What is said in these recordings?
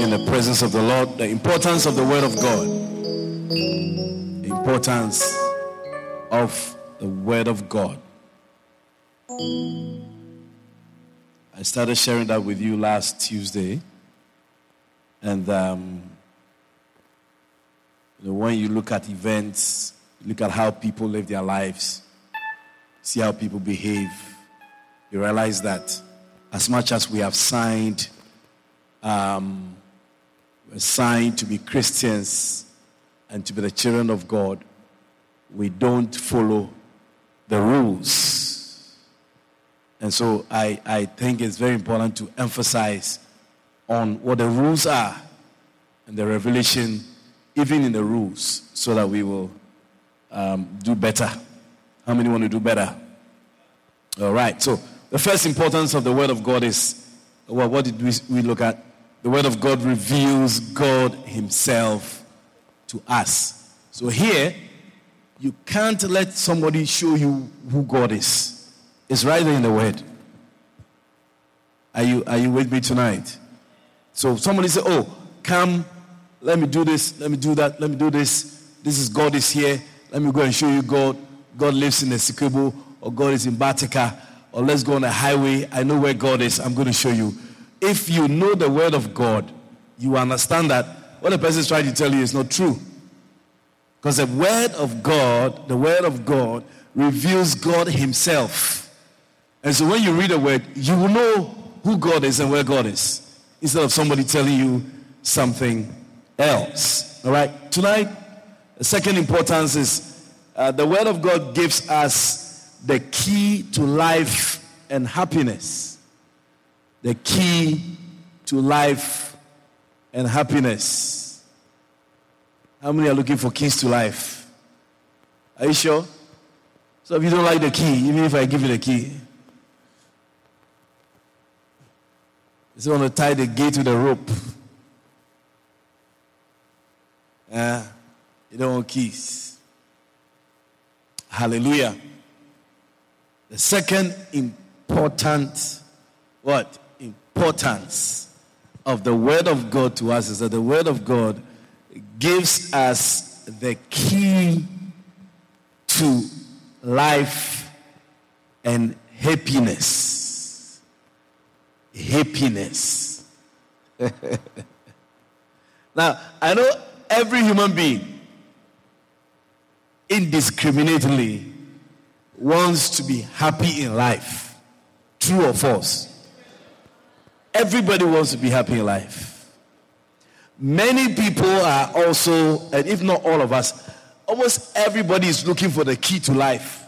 in the presence of the Lord. The importance of the Word of God. The importance of the Word of God. I started sharing that with you last Tuesday. And um, you know, when you look at events, look at how people live their lives, see how people behave, you realize that as much as we have signed, um, we're to be Christians and to be the children of God, we don't follow the rules. And so I, I think it's very important to emphasize on what the rules are and the revelation, even in the rules, so that we will um, do better. How many want to do better? All right. So the first importance of the Word of God is well, what did we, we look at? The Word of God reveals God Himself to us. So here, you can't let somebody show you who God is. It's right there in the Word. Are you, are you with me tonight? So somebody say, Oh, come, let me do this, let me do that, let me do this. This is God is here. Let me go and show you God. God lives in the Sekobo, or God is in Bartica, or let's go on a highway. I know where God is. I'm going to show you. If you know the word of God, you understand that what the person is trying to tell you is not true. Because the word of God, the word of God reveals God Himself. And so when you read a word, you will know who God is and where God is instead of somebody telling you something else. All right? Tonight, the second importance is uh, the Word of God gives us the key to life and happiness. The key to life and happiness. How many are looking for keys to life? Are you sure? So if you don't like the key, even if I give you the key, You want to tie the gate with a rope. Uh, you don't want keys. Hallelujah. The second important what? Importance of the word of God to us is that the word of God gives us the key to life and happiness happiness. now, I know every human being indiscriminately wants to be happy in life. True or false? Everybody wants to be happy in life. Many people are also, and if not all of us, almost everybody is looking for the key to life.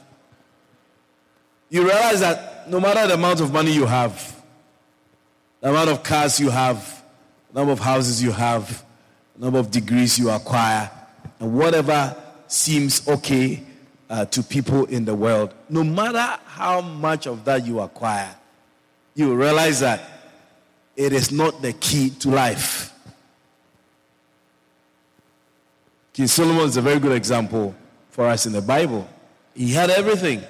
You realize that no matter the amount of money you have, the amount of cars you have, the number of houses you have, the number of degrees you acquire, and whatever seems okay uh, to people in the world, no matter how much of that you acquire, you realize that it is not the key to life. King Solomon is a very good example for us in the Bible. He had everything.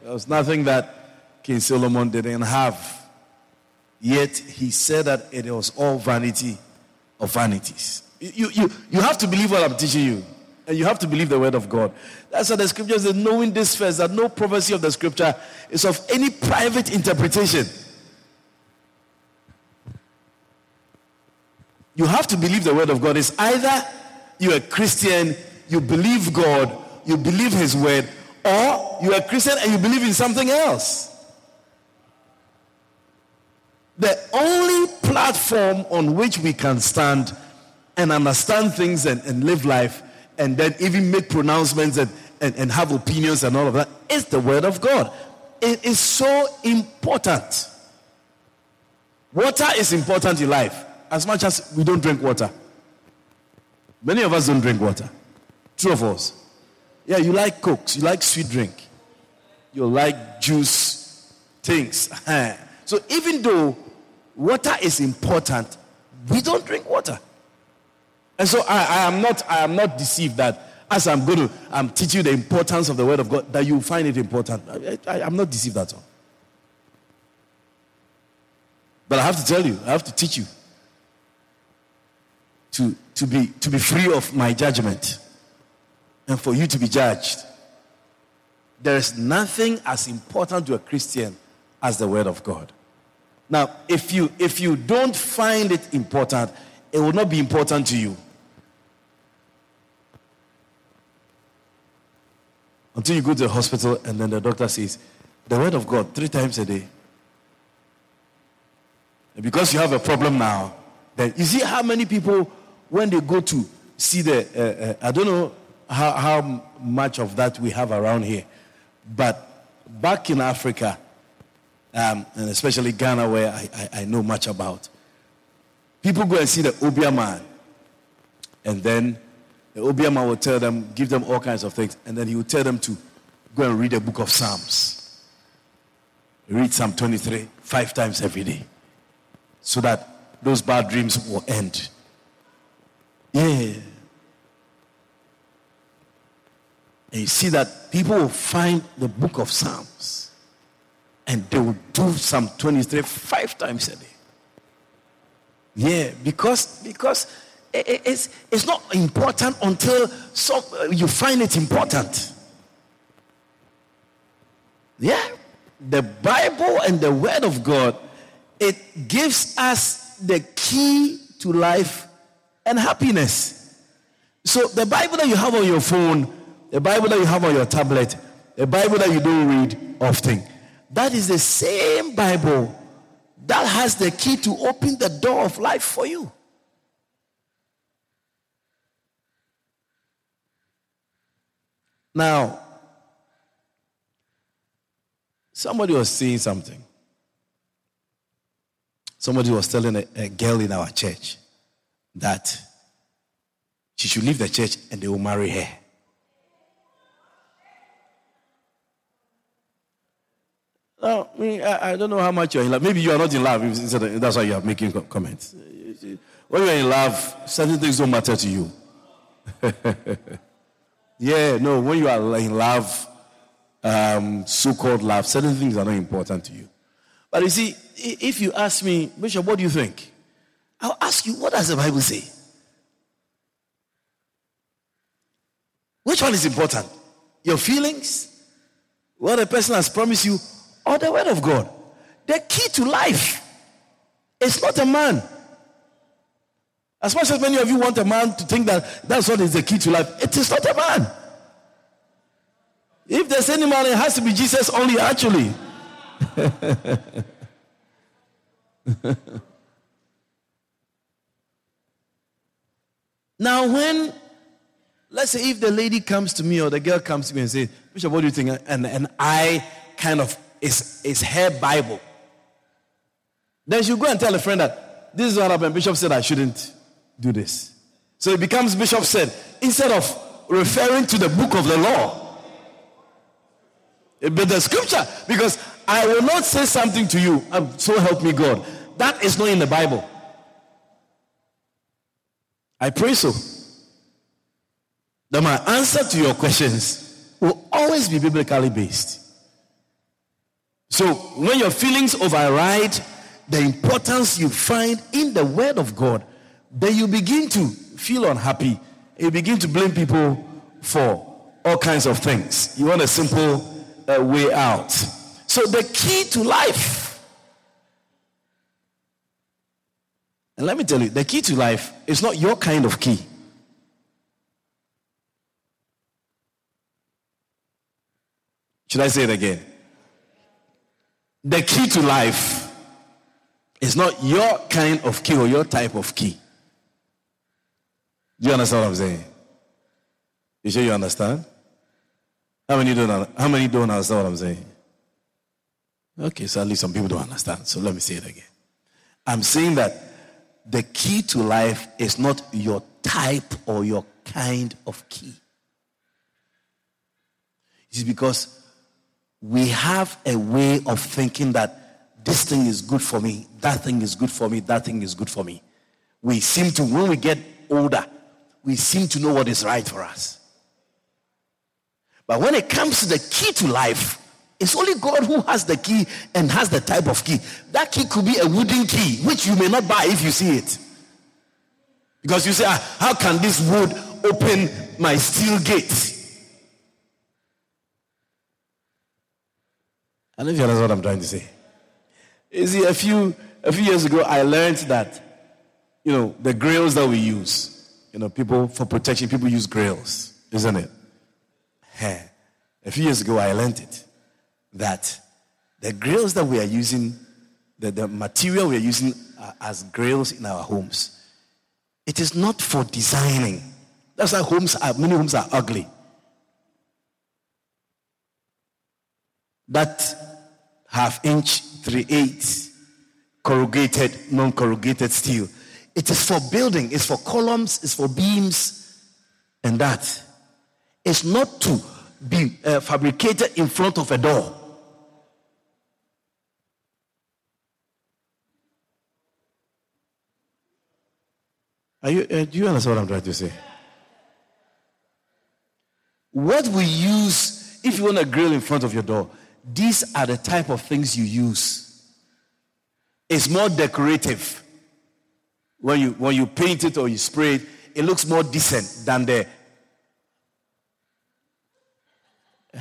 There was nothing that King Solomon didn't have. Yet he said that it was all vanity of vanities. You, you, you have to believe what I'm teaching you. And you have to believe the word of God. That's what the scripture says, knowing this first, that no prophecy of the scripture is of any private interpretation. You have to believe the word of God. It's either you're a Christian, you believe God, you believe his word, or you're a Christian and you believe in something else. The only platform on which we can stand and understand things and, and live life and then even make pronouncements and, and, and have opinions and all of that is the Word of God. It is so important. Water is important in life as much as we don't drink water. Many of us don't drink water. True of us. Yeah, you like cokes, you like sweet drink, you like juice, things. so even though water is important, we don't drink water. And so I, I, am not I am not deceived that as I'm going to I'm teaching you the importance of the word of God, that you find it important. I, I'm not deceived at all. But I have to tell you, I have to teach you to, to, be, to be free of my judgment and for you to be judged. There is nothing as important to a Christian as the Word of God. Now, if you, if you don't find it important, it will not be important to you. Until you go to the hospital and then the doctor says, the Word of God three times a day. And because you have a problem now, then you see how many people, when they go to see the, uh, uh, I don't know how, how much of that we have around here, but back in Africa, um, and especially Ghana, where I, I, I, know much about, people go and see the Obeah man, and then the Obeah man will tell them, give them all kinds of things, and then he will tell them to go and read the book of Psalms. Read Psalm 23 five times every day so that those bad dreams will end. Yeah. And you see that people will find the book of Psalms and they will do Psalm 23 five times a day. Yeah, because because it's, it's not important until so, you find it important. Yeah, the Bible and the Word of God it gives us the key to life and happiness. So, the Bible that you have on your phone, the Bible that you have on your tablet, the Bible that you don't read often, that is the same Bible that has the key to open the door of life for you. Now, somebody was saying something. Somebody was telling a, a girl in our church that she should leave the church and they will marry her. No, I, mean, I, I, don't know how much you're in love. Maybe you are not in love. That's why you are making comments. When you're in love, certain things don't matter to you. yeah, no, when you are in love, um, so called love, certain things are not important to you. But you see, if you ask me, Bishop, what do you think? I'll ask you, what does the Bible say? Which one is important? Your feelings? What a person has promised you? Or the word of God? The key to life is not a man. As much as many of you want a man to think that that's what is the key to life, it is not a man. If there's any man, it has to be Jesus only, actually. now, when, let's say, if the lady comes to me or the girl comes to me and says, Bishop, what do you think? And, and I kind of, is, is her Bible. Then she'll go and tell a friend that this is what happened. Bishop said I shouldn't do this. So it becomes Bishop said, instead of referring to the book of the law, but the scripture, because I will not say something to you, um, so help me God. That is not in the Bible. I pray so. That my answer to your questions will always be biblically based. So when your feelings override the importance you find in the Word of God, then you begin to feel unhappy. You begin to blame people for all kinds of things. You want a simple uh, way out. So the key to life, and let me tell you, the key to life is not your kind of key. Should I say it again? The key to life is not your kind of key or your type of key. Do you understand what I'm saying? You sure you understand? How many don't, how many don't understand what I'm saying? Okay, so at least some people don't understand. So let me say it again. I'm saying that the key to life is not your type or your kind of key. It's because we have a way of thinking that this thing is good for me, that thing is good for me, that thing is good for me. We seem to, when we get older, we seem to know what is right for us. But when it comes to the key to life, it's only God who has the key and has the type of key. That key could be a wooden key, which you may not buy if you see it. Because you say, ah, how can this wood open my steel gate? I don't know if you understand what I'm trying to say. You see, a few, a few years ago, I learned that, you know, the grills that we use, you know, people, for protection, people use grills, isn't it? A few years ago, I learned it that the grills that we are using, the, the material we are using uh, as grills in our homes, it is not for designing. That's why homes are, many homes are ugly. That half inch, three eighths, corrugated, non corrugated steel. It is for building, it's for columns, it's for beams, and that. It's not to be uh, fabricated in front of a door. You, uh, do you understand what I'm trying to say? What we use, if you want a grill in front of your door, these are the type of things you use. It's more decorative. When you, when you paint it or you spray it, it looks more decent than the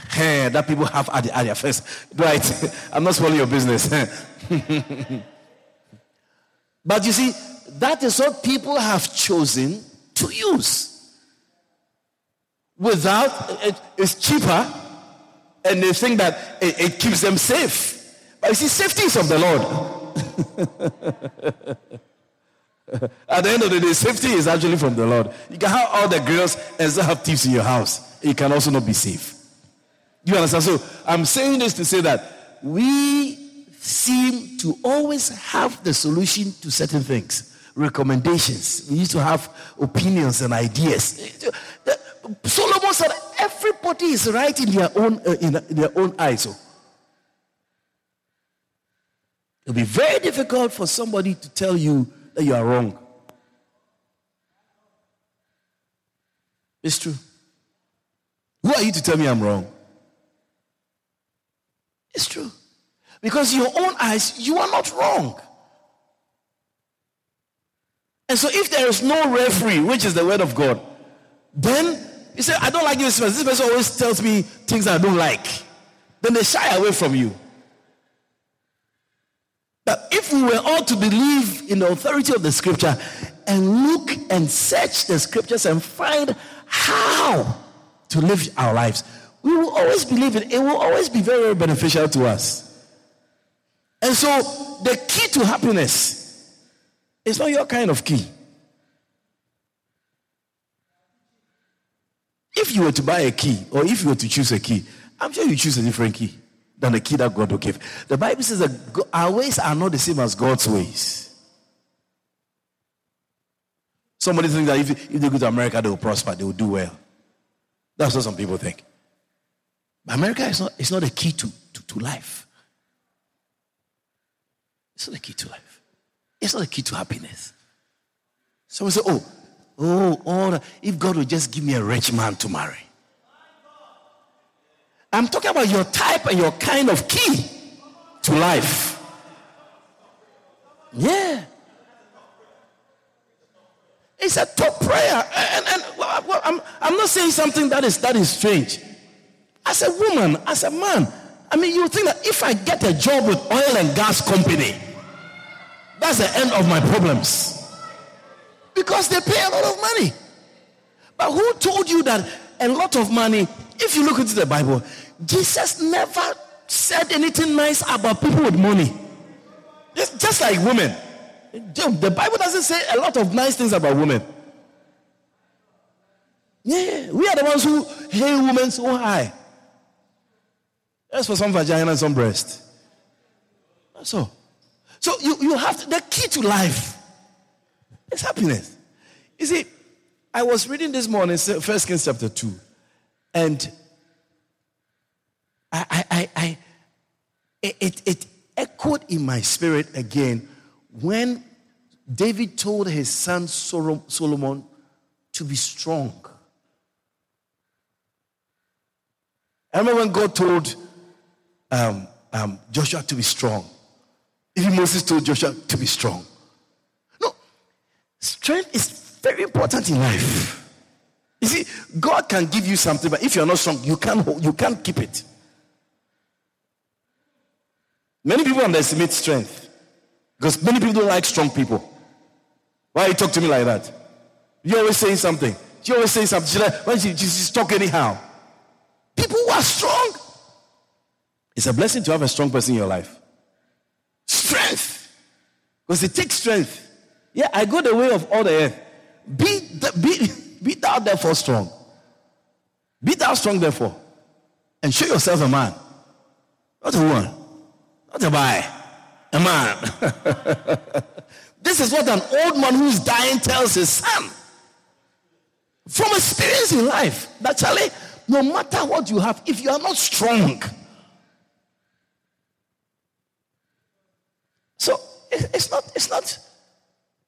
hair that people have at, the, at their face. Right? I'm not spoiling your business. but you see, that is what people have chosen to use. Without, it, it's cheaper, and they think that it, it keeps them safe. But you see, safety is of the Lord. At the end of the day, safety is actually from the Lord. You can have all the girls and still have thieves in your house. You can also not be safe. You understand? So I'm saying this to say that we seem to always have the solution to certain things recommendations. We used to have opinions and ideas. Solomon said everybody is right in their own uh, in, their own eyes. So it'll be very difficult for somebody to tell you that you are wrong. It's true. Who are you to tell me I'm wrong? It's true. Because in your own eyes, you are not wrong. And so if there is no referee, which is the word of God, then you say, I don't like this person. This person always tells me things I don't like. Then they shy away from you. But if we were all to believe in the authority of the scripture and look and search the scriptures and find how to live our lives, we will always believe it. It will always be very, very beneficial to us. And so the key to happiness it's not your kind of key. If you were to buy a key, or if you were to choose a key, I'm sure you choose a different key than the key that God will give. The Bible says that our ways are not the same as God's ways. Somebody thinks that if, if they go to America, they will prosper, they will do well. That's what some people think. But America is not, it's not the key to, to, to life. It's not the key to life. It's not the key to happiness. Someone say, oh, oh, oh, if God would just give me a rich man to marry. I'm talking about your type and your kind of key to life. Yeah. It's a top prayer. And, and well, I'm, I'm not saying something that is, that is strange. As a woman, as a man, I mean, you think that if I get a job with oil and gas company, that's the end of my problems. Because they pay a lot of money. But who told you that a lot of money, if you look into the Bible, Jesus never said anything nice about people with money. It's just like women. The Bible doesn't say a lot of nice things about women. Yeah, we are the ones who hail women so high. That's for some vagina and some breast. That's all. So you, you have to, the key to life is happiness. You see, I was reading this morning, First Kings chapter 2, and I, I, I, I it, it echoed in my spirit again when David told his son Solomon to be strong. I remember when God told um, um, Joshua to be strong. Even Moses told Joshua to be strong. No, strength is very important in life. You see, God can give you something, but if you're not strong, you can't hold, you can't keep it. Many people underestimate strength because many people don't like strong people. Why you talk to me like that? You always saying something. You always say something. Why you just talk anyhow? People who are strong. It's a blessing to have a strong person in your life. Strength. Because it takes strength. Yeah, I go the way of all the earth. Be, the, be, be thou therefore strong. Be thou strong therefore. And show yourself a man. Not a woman. Not a boy. A man. this is what an old man who's dying tells his son. From experience in life. That Charlie, no matter what you have, if you are not strong, so it's not, it's not,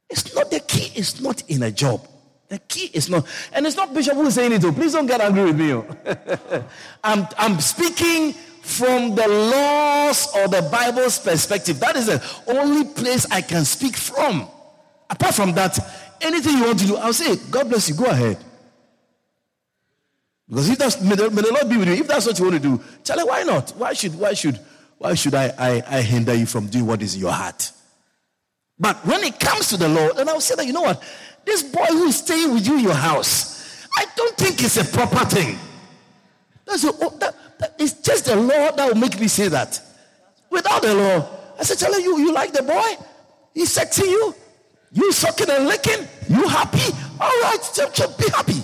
it's not the key, it's not in a job. The key is not, and it's not Bishop who is saying it. Too. Please don't get angry with me. Oh. I'm, I'm speaking from the laws or the Bible's perspective. That is the only place I can speak from. Apart from that, anything you want to do, I'll say, God bless you, go ahead. Because if that's may the, may the Lord be with you. If that's what you want to do, Charlie, why not? Why should why should why should I, I, I hinder you from doing what is in your heart? But when it comes to the Lord, then I'll say that you know what? This boy who is staying with you in your house, I don't think it's a proper thing. That's a, oh, that, that, it's just the law that will make me say that. Without the law, I said, Charlie, you, you like the boy? He's sexy you? You sucking and licking? You happy? All right, chip, chip, be happy.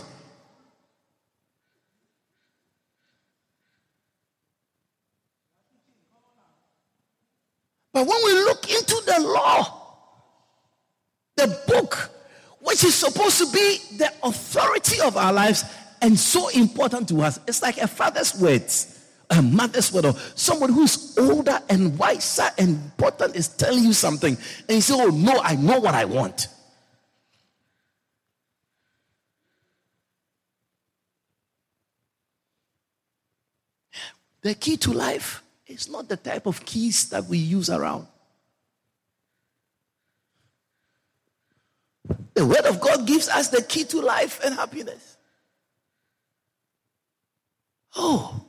But when we look into the law, the book, which is supposed to be the authority of our lives and so important to us, it's like a father's words, a mother's word, or somebody who's older and wiser and important is telling you something, and you say, Oh, no, I know what I want. The key to life it's not the type of keys that we use around. The Word of God gives us the key to life and happiness. Oh,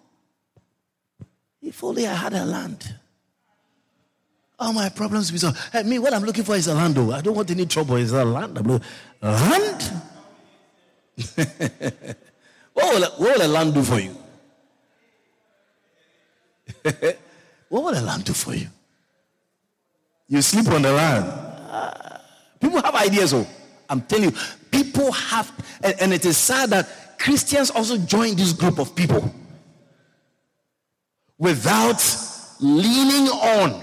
if only I had a land. All my problems be solved. Hey, me, what I'm looking for is a land. Though. I don't want any trouble. Is a land. I'm looking, land? what, will, what will a land do for you? what will the land do for you? You sleep on the land. Uh, people have ideas. Oh, I'm telling you, people have, and, and it is sad that Christians also join this group of people without leaning on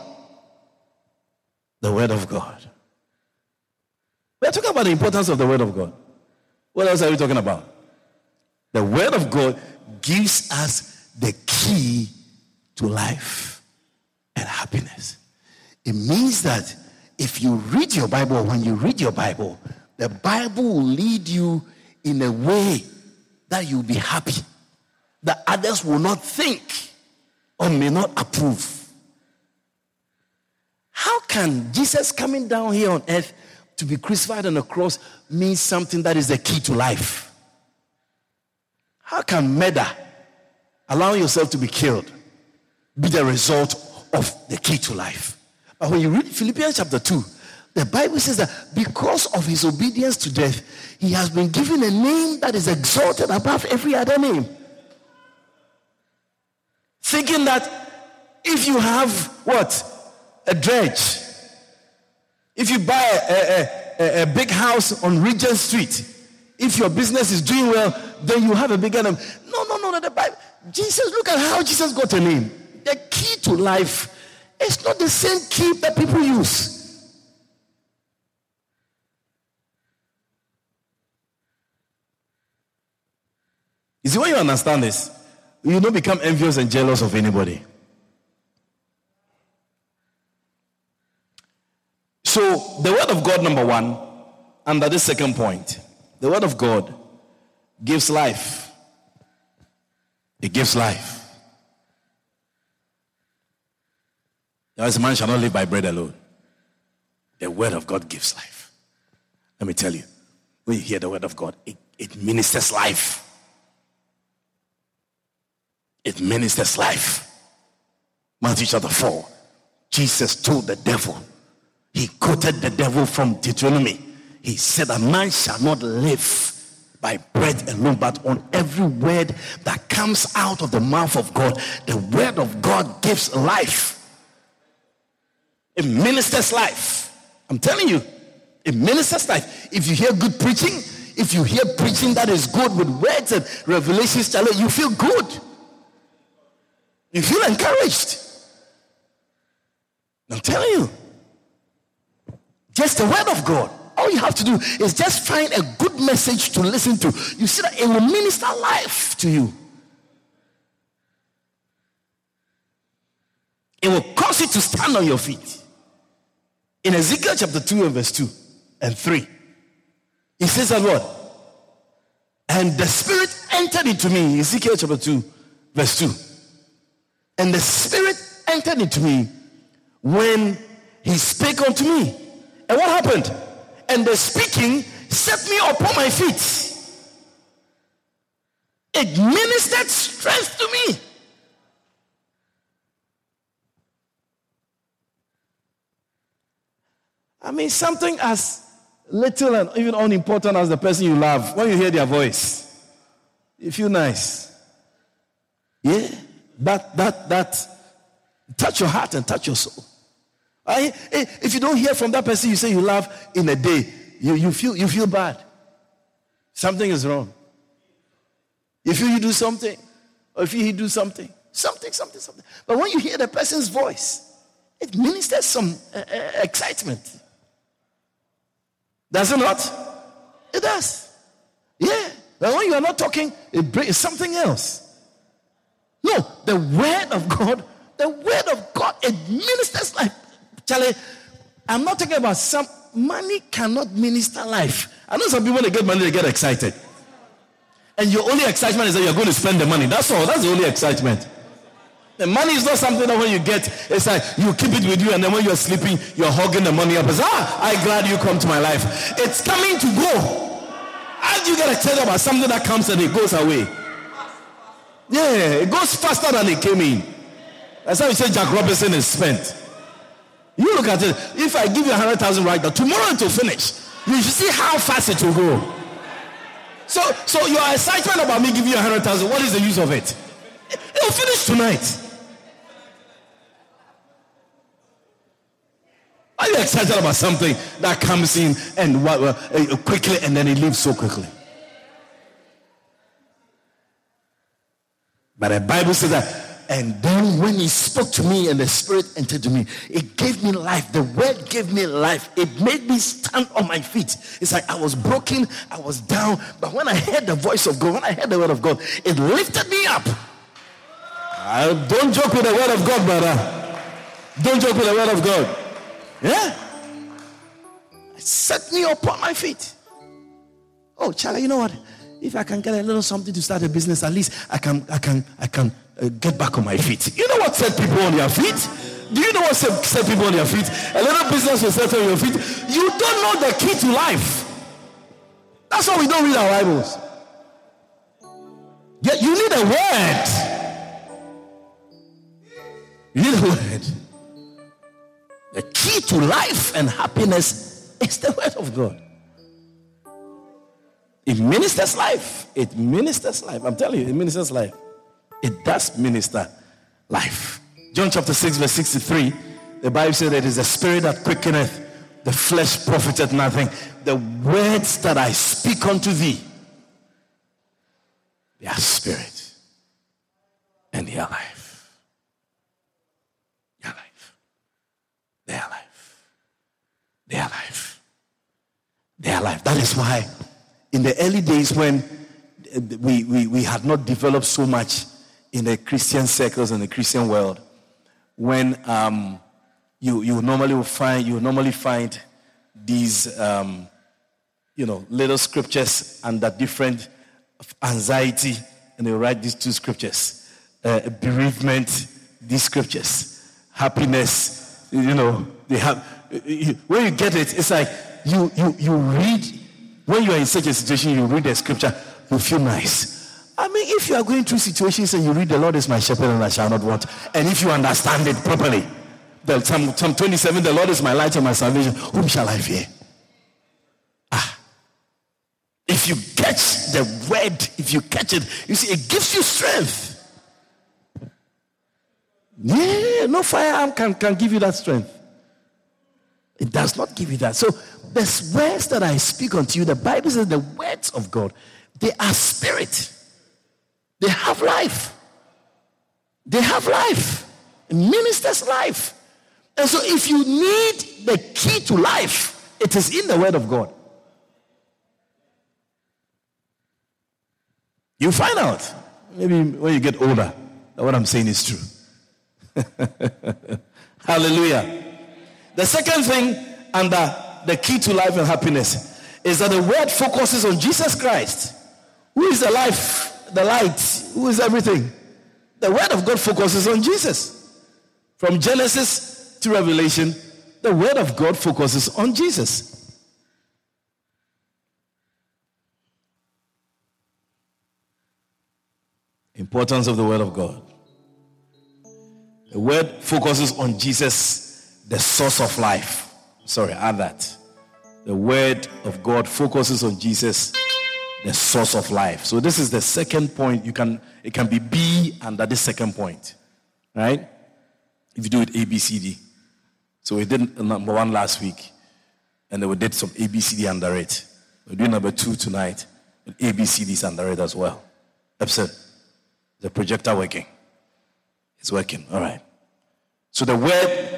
the Word of God. We are talking about the importance of the Word of God. What else are we talking about? The Word of God gives us the key to life and happiness. It means that if you read your Bible, when you read your Bible, the Bible will lead you in a way that you'll be happy, that others will not think or may not approve. How can Jesus coming down here on earth to be crucified on a cross mean something that is the key to life? How can murder, allowing yourself to be killed, be the result of the key to life. But when you read Philippians chapter 2, the Bible says that because of his obedience to death, he has been given a name that is exalted above every other name. Thinking that if you have what? A dredge, if you buy a, a, a, a big house on Regent Street, if your business is doing well, then you have a bigger name. No, no, no, no. The Bible, Jesus, look at how Jesus got a name the key to life is not the same key that people use. see, when you understand this, you don't become envious and jealous of anybody. So, the word of God, number one, under this second point, the word of God gives life. It gives life. As man shall not live by bread alone. The word of God gives life. Let me tell you, when you hear the word of God, it, it ministers life. It ministers life. Matthew chapter 4. Jesus told the devil, he quoted the devil from Deuteronomy. He said, A man shall not live by bread alone, but on every word that comes out of the mouth of God. The word of God gives life. It ministers life. I'm telling you, it ministers life. If you hear good preaching, if you hear preaching that is good with words and revelations, you feel good. You feel encouraged. I'm telling you. Just the word of God. All you have to do is just find a good message to listen to. You see that it will minister life to you. It will cause you to stand on your feet. In Ezekiel chapter 2 and verse 2 and 3, he says that what? And the Spirit entered into me, Ezekiel chapter 2, verse 2. And the Spirit entered into me when he spake unto me. And what happened? And the speaking set me upon my feet. It ministered strength to me. I mean, something as little and even unimportant as the person you love, when you hear their voice, you feel nice. Yeah, that, that, that, touch your heart and touch your soul. I, if you don't hear from that person you say you love in a day, you, you, feel, you feel bad. Something is wrong. If you, you do something, or if you do something, something, something, something. But when you hear the person's voice, it ministers some uh, excitement. Does it not? It does. Yeah. But when you are not talking, it something else. No, the word of God, the word of God, it ministers life. Charlie, I'm not talking about some money cannot minister life. I know some people when they get money, they get excited. And your only excitement is that you're going to spend the money. That's all. That's the only excitement. The money is not something that when you get, it's like you keep it with you, and then when you're sleeping, you're hugging the money up. It's, ah, I'm glad you come to my life. It's coming to go. How do you get excited about something that comes and it goes away? Yeah, it goes faster than it came in. That's how you say Jack Robinson is spent. You look at it. If I give you a hundred thousand right now, tomorrow it will finish. You should see how fast it will go. So, so your excitement about me giving you a hundred thousand, what is the use of it? It will finish tonight. Are you excited about something that comes in and uh, quickly and then it leaves so quickly? But the Bible says that, and then when he spoke to me and the Spirit entered to me, it gave me life. The word gave me life. It made me stand on my feet. It's like I was broken, I was down, but when I heard the voice of God, when I heard the word of God, it lifted me up. I don't joke with the word of God, brother. Don't joke with the word of God. Yeah. Set me upon my feet. Oh, Charlie, you know what? If I can get a little something to start a business, at least I can, I can, I can uh, get back on my feet. You know what set people on their feet? Do you know what set, set people on their feet? A little business will set on your feet. You don't know the key to life. That's why we don't read our Bibles. Yeah, you need a word. You need a word. The key to life and happiness is the word of God. It ministers life. It ministers life. I'm telling you, it ministers life. It does minister life. John chapter 6, verse 63, the Bible says that it is the spirit that quickeneth, the flesh profiteth nothing. The words that I speak unto thee, they are spirit and they are life. They are alive. They are alive. They are alive. That is why in the early days when we, we, we had not developed so much in the Christian circles and the Christian world when um, you, you normally will find you normally find these um, you know little scriptures under different anxiety and they write these two scriptures uh, bereavement these scriptures happiness you know they have when you get it it's like you you you read when you are in such a situation you read the scripture you feel nice I mean, if you are going through situations and you read, The Lord is my shepherd and I shall not want, and if you understand it properly, the Psalm, Psalm 27, The Lord is my light and my salvation, whom shall I fear? Ah. If you catch the word, if you catch it, you see, it gives you strength. Yeah, no firearm can, can give you that strength. It does not give you that. So, the words that I speak unto you, the Bible says the words of God, they are spirit. They have life. They have life. minister's life. And so if you need the key to life, it is in the Word of God. You find out. Maybe when you get older, that what I'm saying is true. Hallelujah. The second thing under the key to life and happiness is that the word focuses on Jesus Christ, who is the life the light, who is everything. The word of God focuses on Jesus. From Genesis to Revelation, the word of God focuses on Jesus. Importance of the word of God. The word focuses on Jesus, the source of life. Sorry, add that. The word of God focuses on Jesus, the source of life. So this is the second point. You can it can be B under this second point, right? If you do it A B C D. So we did number one last week, and then we did some A B C D under it. We're doing number two tonight, and A B C D is under it as well. Episode. The projector working. It's working. All right. So the word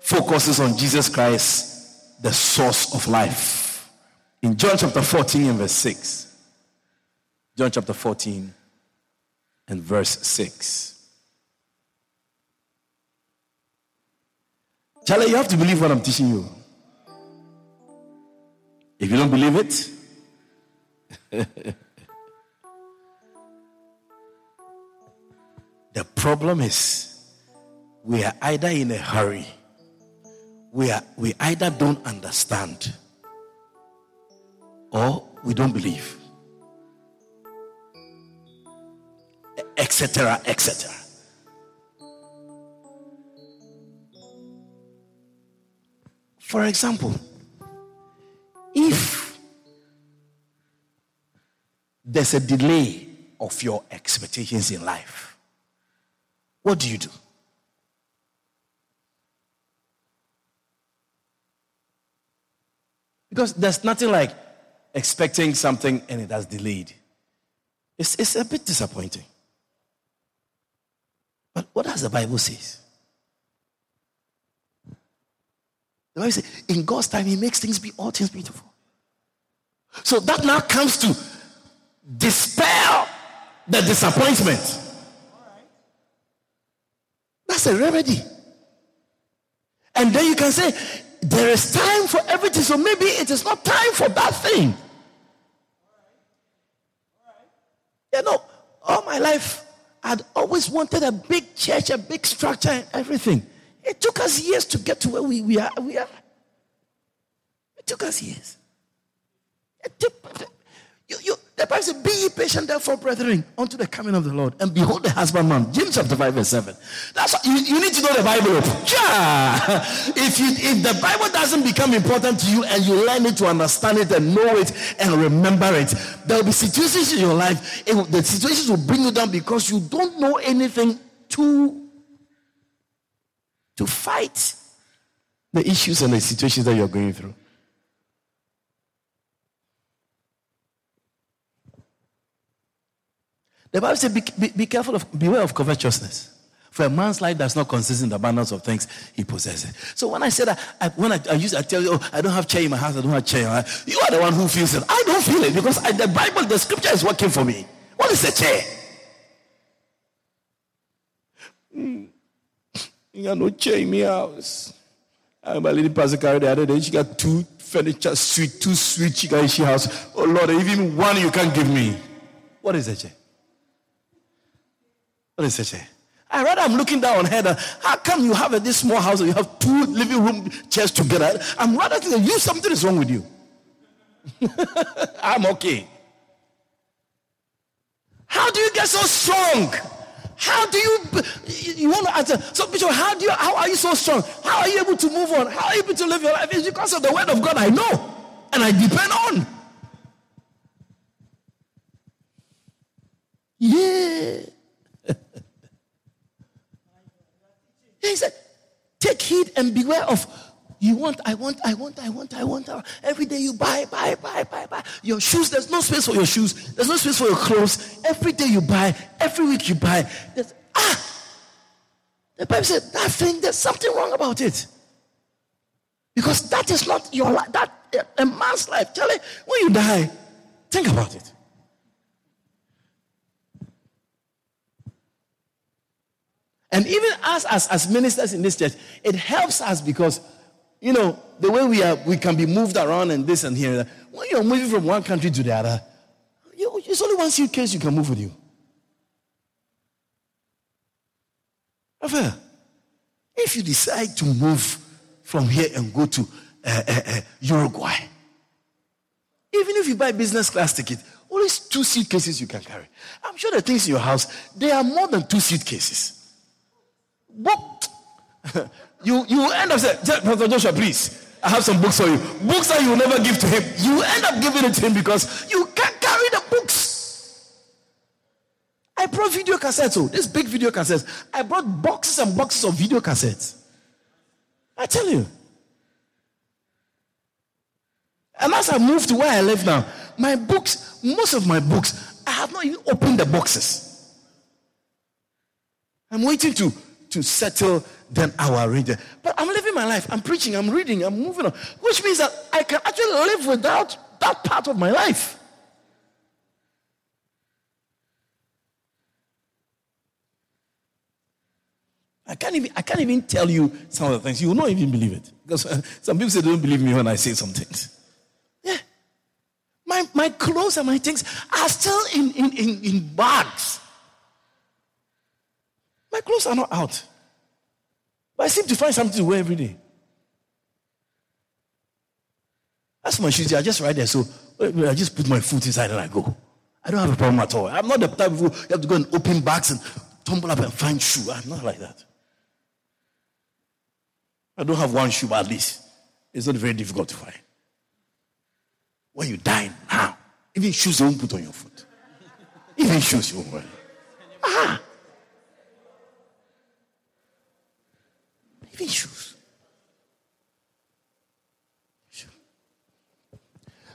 focuses on Jesus Christ, the source of life. In John chapter 14 and verse 6. John chapter 14 and verse 6. Charlie, you have to believe what I'm teaching you. If you don't believe it, the problem is we are either in a hurry, we, are, we either don't understand or we don't believe. Etc. Etc. For example, if there's a delay of your expectations in life, what do you do? Because there's nothing like expecting something and it has delayed. It's, it's a bit disappointing. But what does the Bible say? The Bible says, in God's time, He makes things be all things beautiful. So that now comes to dispel the disappointment. That's a remedy. And then you can say, there is time for everything, so maybe it is not time for that thing. You know, all my life, I'd always wanted a big church, a big structure, and everything. It took us years to get to where we, we, are, we are. It took us years. It took, you, you, the Bible says, Be patient, therefore, brethren, unto the coming of the Lord. And behold the husbandman. James chapter 5, verse 7. That's what, you, you need to know the Bible. Yeah. If, you, if the Bible doesn't become important to you and you learn it to understand it and know it and remember it, there will be situations in your life, it, the situations will bring you down because you don't know anything to, to fight the issues and the situations that you're going through. The Bible says, be, be, be careful of, beware of covetousness. For a man's life does not consist in the abundance of things he possesses. So when I said that, I, when I, I use, I tell you, oh, I don't have chair in my house, I don't have chair. You are the one who feels it. I don't feel it because I, the Bible, the scripture is working for me. What is a chair? Mm. You got no chair in my house. I'm a lady pastor carried the other day. She got two furniture suite, two suite she got in she house. Oh Lord, even one you can't give me. What is a chair? What is chair? I rather I'm looking down on her. How come you have a, this small house and you have two living room chairs together? I'm rather thinking you something is wrong with you. I'm okay. How do you get so strong? How do you you want to answer? So, Bishop, how do you how are you so strong? How are you able to move on? How are you able to live your life? It's because of the word of God I know and I depend on. Yeah. he said, take heed beware of you want, I want, I want, I want, I want. Every day you buy, buy, buy, buy, buy. Your shoes, there's no space for your shoes. There's no space for your clothes. Every day you buy, every week you buy. There's, ah! The Bible said that thing, there's something wrong about it. Because that is not your life. That a man's life. Charlie, when you die, think about it. And even us as, as ministers in this church, it helps us because you know, the way we are, we can be moved around and this and here. When you're moving from one country to the other, you, it's only one suitcase you can move with you. If you decide to move from here and go to uh, uh, uh, Uruguay, even if you buy business class ticket, only two suitcases you can carry. I'm sure the things in your house, they are more than two suitcases. What? you, you end up saying, Pastor Joshua, please, I have some books for you. Books that you will never give to him. You end up giving it to him because you can't carry the books. I brought video cassettes, oh, this big video cassettes. I brought boxes and boxes of video cassettes. I tell you. And as I moved to where I live now, my books, most of my books, I have not even opened the boxes. I'm waiting to to settle then our region. But I'm living my life. I'm preaching, I'm reading, I'm moving on. Which means that I can actually live without that part of my life. I can't even I can't even tell you some of the things. You will not even believe it. Because uh, some people say they don't believe me when I say some things. Yeah. My my clothes and my things are still in, in, in, in bags. My clothes are not out. But I seem to find something to wear every day. That's my shoes. I just right there. So I just put my foot inside and I go. I don't have a problem at all. I'm not the type of you have to go and open bags and tumble up and find shoe. I'm not like that. I don't have one shoe, but at least it's not very difficult to find. When you die now, even shoes you won't put on your foot. Even shoes you won't wear. Ah. Issues.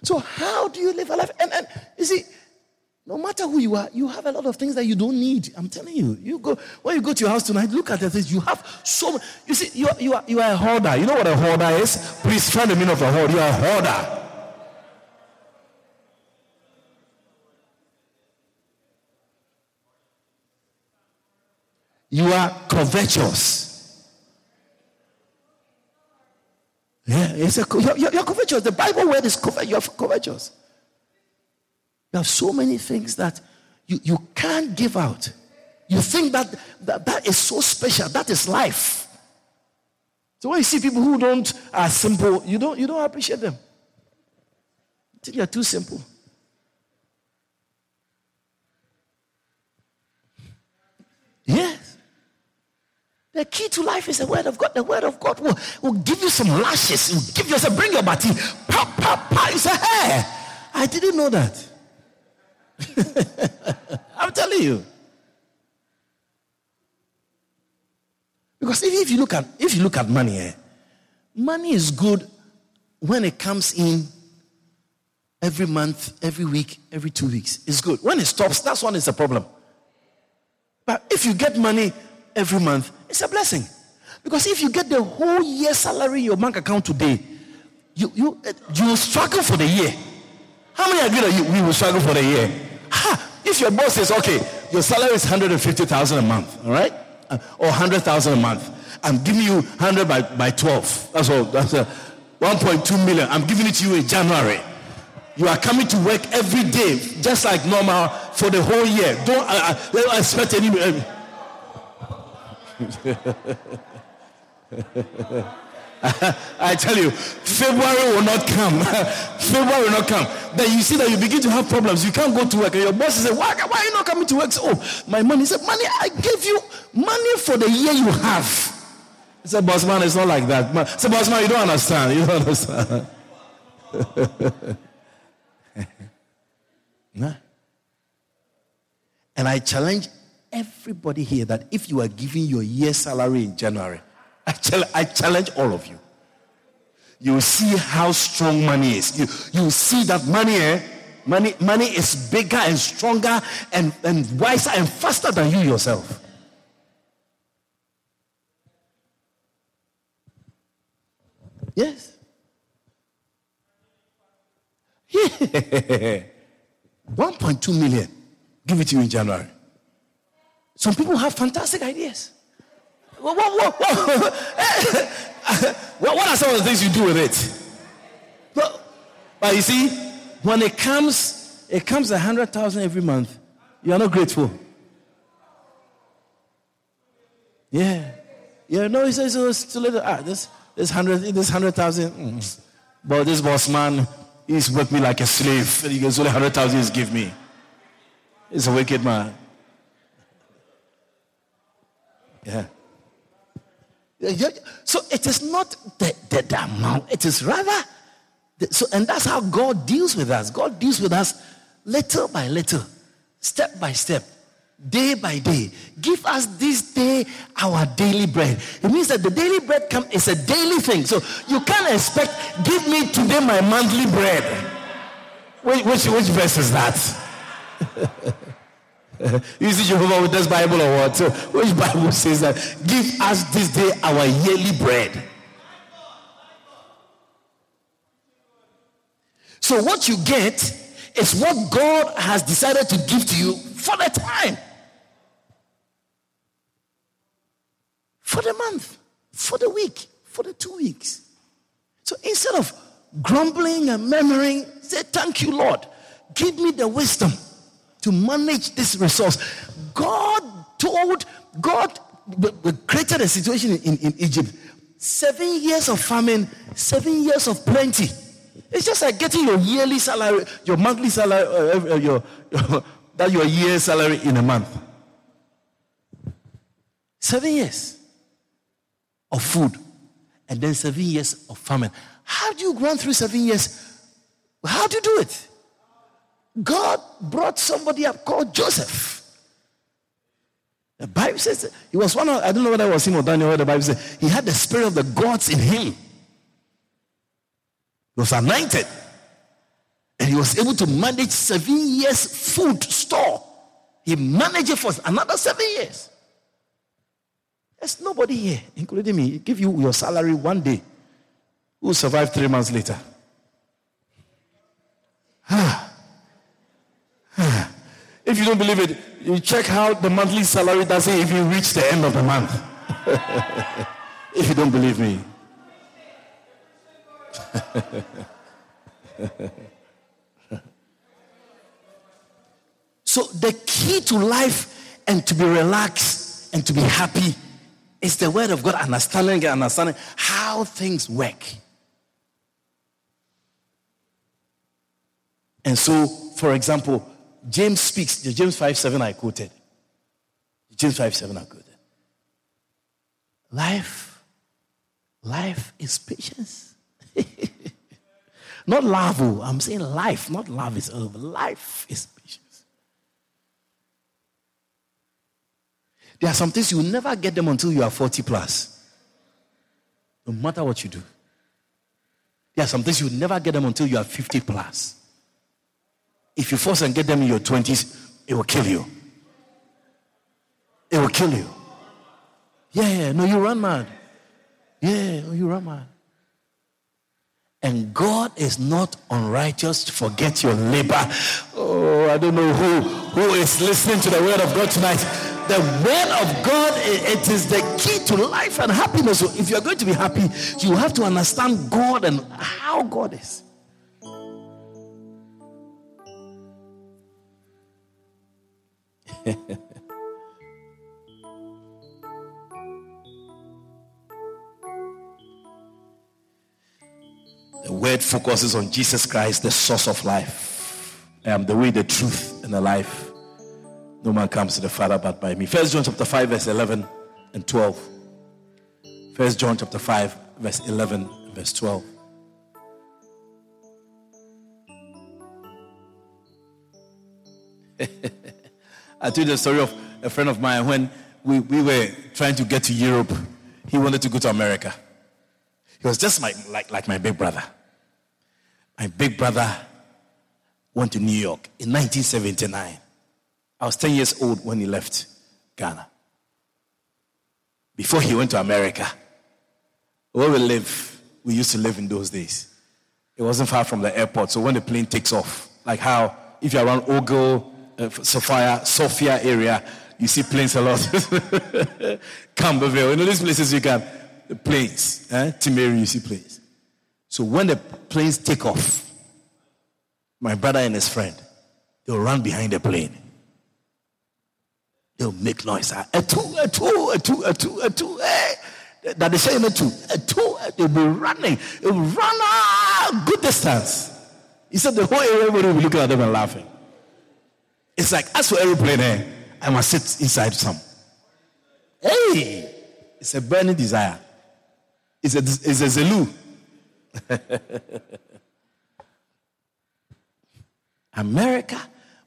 So, how do you live a life? And, and you see, no matter who you are, you have a lot of things that you don't need. I'm telling you. You go when you go to your house tonight, look at the things you have. So you see, you are, you are you are a hoarder. You know what a hoarder is? Please find the meaning of a hoard. You are a hoarder. You are covetous. Yeah, it's a, you're, you're covetous. The Bible word is covetous. You're covetous. You have so many things that you, you can't give out. You think that, that that is so special. That is life. So when you see people who don't are simple, you don't you don't appreciate them. Think they're too simple. Yes. The key to life is the word of God. The word of God will, will give you some lashes. Will give you, say, bring your body. Pop, pop, pop. You say, hey, I didn't know that. I'm telling you. Because if, if, you look at if you look at money, eh, money is good when it comes in every month, every week, every two weeks. It's good. When it stops, that's when it's a problem. But if you get money every month, it's a blessing. Because if you get the whole year salary in your bank account today, you you you will struggle for the year. How many agree that you, we will struggle for the year? Ha! If your boss says, okay, your salary is 150,000 a month, all right? Uh, or 100,000 a month. I'm giving you 100 by, by 12. That's all. That's a 1.2 million. I'm giving it to you in January. You are coming to work every day, just like normal, for the whole year. Don't uh, uh, expect any. Uh, I tell you, February will not come. February will not come. Then you see that you begin to have problems. You can't go to work. And your boss says, why, why are you not coming to work? oh, my money. He said, money, I gave you money for the year you have. He said, boss man, it's not like that. Man, said, boss man, you don't understand. You don't understand. nah. And I challenge everybody here that if you are giving your year salary in January, I, I challenge all of you. You see how strong money is. You, you see that money, eh? money, money is bigger and stronger and, and wiser and faster than you yourself. Yes. Yeah. 1.2 million. Give it to you in January. Some people have fantastic ideas. What, what, what, what, are some of the things you do with it? But, but you see, when it comes, it comes a hundred thousand every month. You are not grateful. Yeah. Yeah, no, he says it's too little. Ah, this this hundred this hundred thousand. Mm. But this boss man, he's worked me like a slave. He goes, only hundred thousand he's give me. He's a wicked man. Yeah. So it is not the, the, the amount, it is rather. The, so, and that's how God deals with us. God deals with us little by little, step by step, day by day. Give us this day our daily bread. It means that the daily bread come is a daily thing. So you can't expect, give me today my monthly bread. Which, which, which verse is that? you see Jehovah with this Bible or what? So which Bible says that? Give us this day our yearly bread. So what you get is what God has decided to give to you for the time. For the month, for the week, for the two weeks. So instead of grumbling and murmuring, say, Thank you, Lord. Give me the wisdom to manage this resource. God told, God created a situation in, in Egypt. Seven years of famine, seven years of plenty. It's just like getting your yearly salary, your monthly salary, uh, uh your, your, that your year salary in a month. Seven years of food, and then seven years of famine. How do you run through seven years? How do you do it? God brought somebody up called Joseph. The Bible says he was one of, I don't know whether it was him or Daniel, the Bible says he had the spirit of the gods in him. He was anointed. And he was able to manage seven years food store. He managed it for another seven years. There's nobody here, including me, give you your salary one day who survived three months later. Ah. If you don't believe it, you check how the monthly salary does it if you reach the end of the month. if you don't believe me. so the key to life and to be relaxed and to be happy is the word of God, understanding and understanding how things work. And so, for example, James speaks, the James 5 7 I quoted. James 5 7 I quoted. Life, life is patience. not love, oh, I'm saying life, not love is over. Life is patience. There are some things you will never get them until you are 40 plus. No matter what you do. There are some things you will never get them until you are 50 plus. If you force and get them in your 20s, it will kill you. It will kill you. Yeah, yeah, no, you run mad. Yeah, no, you run mad. And God is not unrighteous to forget your labor. Oh, I don't know who, who is listening to the word of God tonight. The word of God, it is the key to life and happiness. So if you're going to be happy, you have to understand God and how God is. The word focuses on Jesus Christ, the source of life. I am the way, the truth, and the life. No man comes to the Father but by me. First John chapter 5, verse 11 and 12. First John chapter 5, verse 11 and verse 12. I told you the story of a friend of mine when we, we were trying to get to Europe. He wanted to go to America. He was just my, like, like my big brother. My big brother went to New York in 1979. I was 10 years old when he left Ghana. Before he went to America, where we live, we used to live in those days. It wasn't far from the airport. So when the plane takes off, like how if you're around Ogle, uh, Sophia, Sophia area, you see planes a lot. Campbellville, you know these places you can the planes. Eh? Timehri, you see planes. So when the planes take off, my brother and his friend, they'll run behind the plane. They'll make noise. A two, a two, a two, a two, a two. Hey. That they say a two, a two. They'll be running. They'll run a good distance. He said the whole area will be looking at them and laughing. It's like, as for aeroplane, eh, I must sit inside some. Hey, it's a burning desire. It's a, it's a Zulu. America,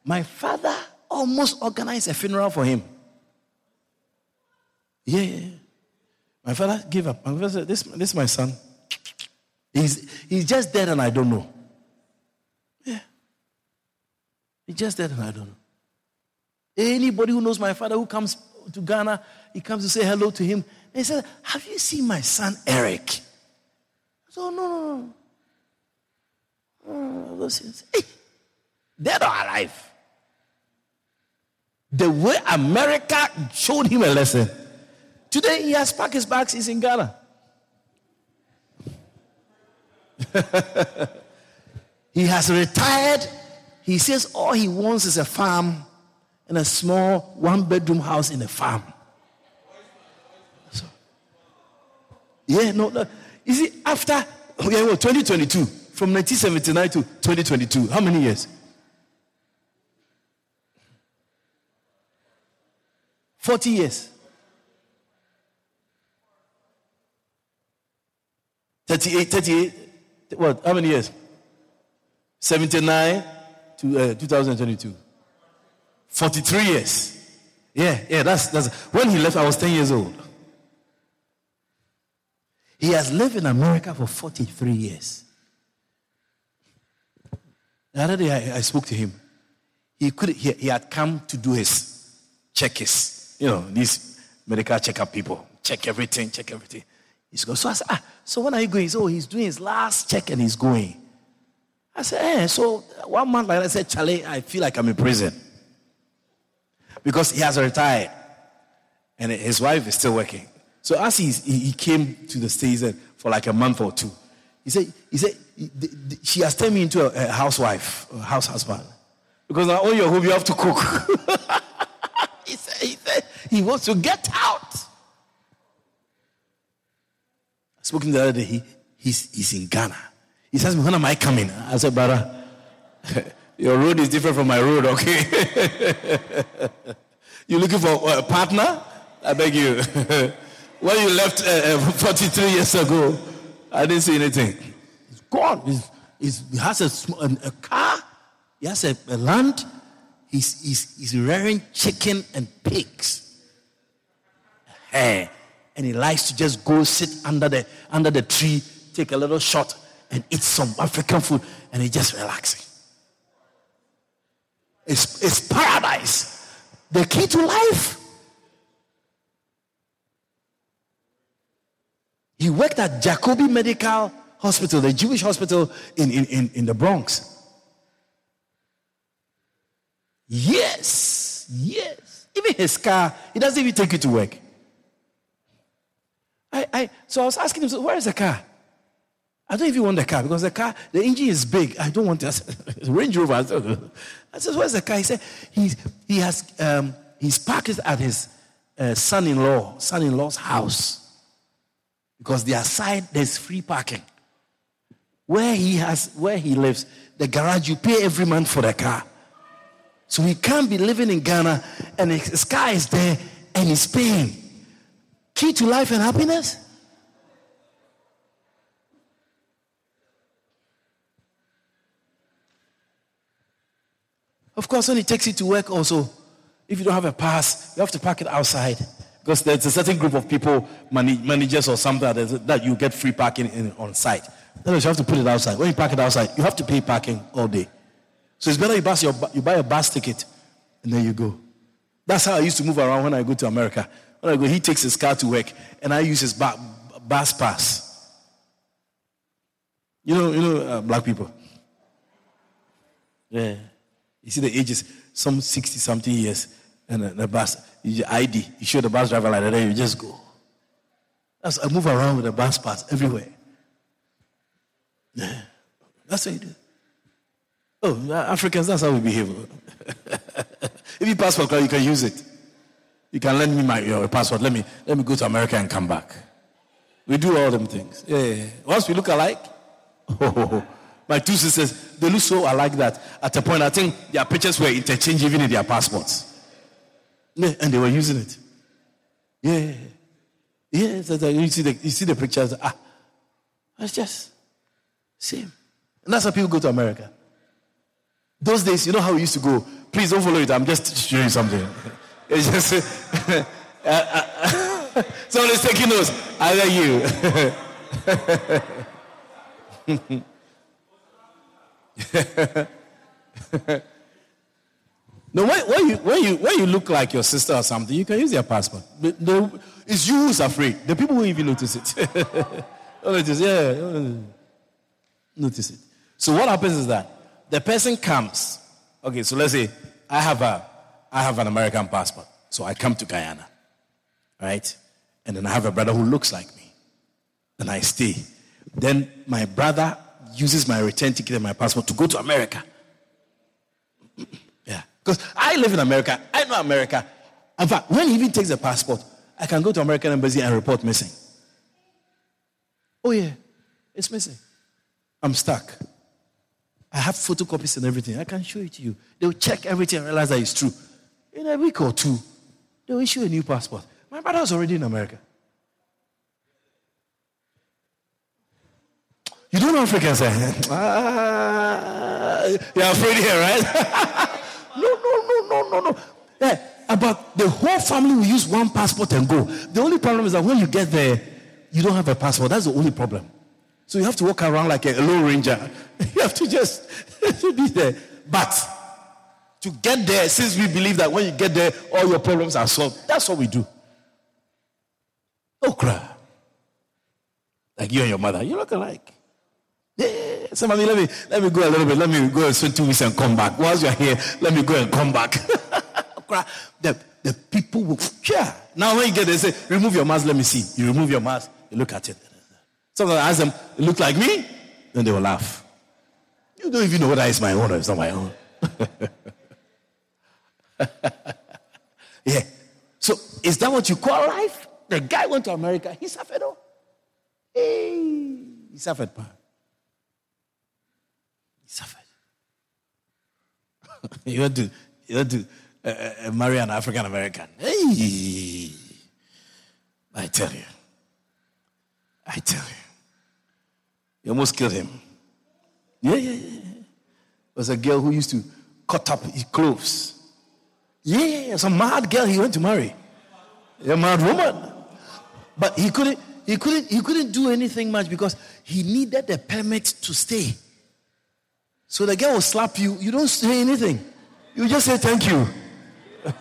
my father almost organized a funeral for him. Yeah, yeah, yeah. My father gave up. My father said, this, this is my son. He's, he's just dead and I don't know. Yeah. He's just and I don't know. Anybody who knows my father who comes to Ghana, he comes to say hello to him. And He said, Have you seen my son Eric? So, oh, no, no, no. Oh, those hey, dead or alive. The way America showed him a lesson. Today he has packed his bags, he's in Ghana. he has retired. He says all he wants is a farm and a small one bedroom house in a farm. So, yeah, no, no. You see, after yeah, well, 2022, from 1979 to 2022, how many years? 40 years. 38, 38, what, how many years? 79 to uh, 2022. 43 years. Yeah, yeah, that's, that's when he left, I was 10 years old. He has lived in America for 43 years. The other day I, I spoke to him. He could he, he had come to do his check his, you know, these medical checkup people. Check everything, check everything. He's going. So I said, ah, so when are you going? He said, oh, he's doing his last check and he's going. I said, eh, so one month later, I said, Charlie, I feel like I'm in prison. Because he has retired. And his wife is still working. So as he, he came to the States for like a month or two, he said, he said she has turned me into a, housewife, a house husband. Because now on your home you have to cook. he, said, he said he wants to get out. I spoke to the other day, he, he's, he's in Ghana. He says, When am I coming? I said, Brother, your road is different from my road, okay? you looking for a partner? I beg you. When you left uh, uh 43 years ago, I didn't see anything. It's gone. He's, he's, he has a, a, car, he has a, a land, he's, he's, he's rearing chicken and pigs. Hey, and he likes to just go sit under the, under the tree, take a little shot, and eat some African food, and he just relaxing. It's, it's paradise. The key to life He worked at Jacobi Medical Hospital, the Jewish hospital in, in, in, in the Bronx. Yes, yes. Even his car, he doesn't even take it to work. I, I, so I was asking him, so where is the car? I don't even want the car because the car, the engine is big. I don't want it. Range Rover. I said, where's the car? He said, he's, he has, um, he's parked it at his uh, son-in-law, son-in-law's house. Because their side, there's free parking. Where he has, where he lives, the garage, you pay every month for the car. So he can't be living in Ghana and his car is there and he's paying. Key to life and happiness? Of course, when he takes it to work, also, if you don't have a pass, you have to park it outside. Because there's a certain group of people, managers or something, that you get free parking in, on site. Then you have to put it outside. When you park it outside, you have to pay parking all day. So it's better you, your, you buy a bus ticket and then you go. That's how I used to move around when I go to America. When I go, he takes his car to work and I use his bus pass. You know, you know, uh, black people. Yeah. You see the ages, some 60 something years, and the bus, you ID, you show the bus driver like that, you just go. That's, I move around with the bus pass everywhere. Yeah. That's what you do. Oh, Africans, that's how we behave. if you passport card, you can use it. You can lend me my your passport. Let me let me go to America and come back. We do all them things. Yeah. Once we look alike, oh, my two sisters, they look so alike that at a point I think their pictures were interchanged even in their passports. And they were using it. Yeah. Yeah, you see the you see the pictures. Ah, it's just same. And that's how people go to America. Those days, you know how we used to go. Please don't follow it. I'm just showing something. It's just uh, uh, somebody's taking notes. I like you. no, when, when, you, when, you, when you look like your sister or something, you can use your passport. it's you who's afraid. The people won't even notice it. notice, yeah. Notice it. So what happens is that the person comes. Okay, so let's say I have a I have an American passport. So I come to Guyana. Right? And then I have a brother who looks like me. And I stay. Then my brother uses my return ticket and my passport to go to America. yeah. Because I live in America. I know America. In fact, when he even takes the passport, I can go to American embassy and report missing. Oh yeah, it's missing. I'm stuck. I have photocopies and everything. I can show it to you. They'll check everything and realize that it's true. In a week or two, they'll issue a new passport. My brother was already in America. You don't know Africans, eh? Ah, you're afraid here, right? no, no, no, no, no, no. Yeah, about the whole family will use one passport and go. The only problem is that when you get there, you don't have a passport. That's the only problem. So you have to walk around like a, Lone Ranger. You have to just be there. But to get there, since we believe that when you get there, all your problems are solved, that's what we do. Okra. Like you and your mother. You look alike. Yeah, somebody, let me let me go a little bit. Let me go and spend two weeks and come back. Once you're here, let me go and come back. the, the people will yeah. Now when you get there, say, remove your mask, let me see. You remove your mask, you look at it. Sometimes I ask them, it look like me? Then they will laugh. You don't even know whether it's my own or it's not my own. yeah. So is that what you call life? The guy went to America, he suffered all. Hey, he suffered. Suffered. you want to, you want to uh, uh, marry an African American. Hey, I tell you. I tell you. He almost killed him. Yeah, yeah, yeah. There was a girl who used to cut up his clothes. Yeah, yeah, yeah. Some mad girl he went to marry. A mad woman. But he couldn't, he couldn't, he couldn't do anything much because he needed a permit to stay. So the girl will slap you. You don't say anything. You just say thank you.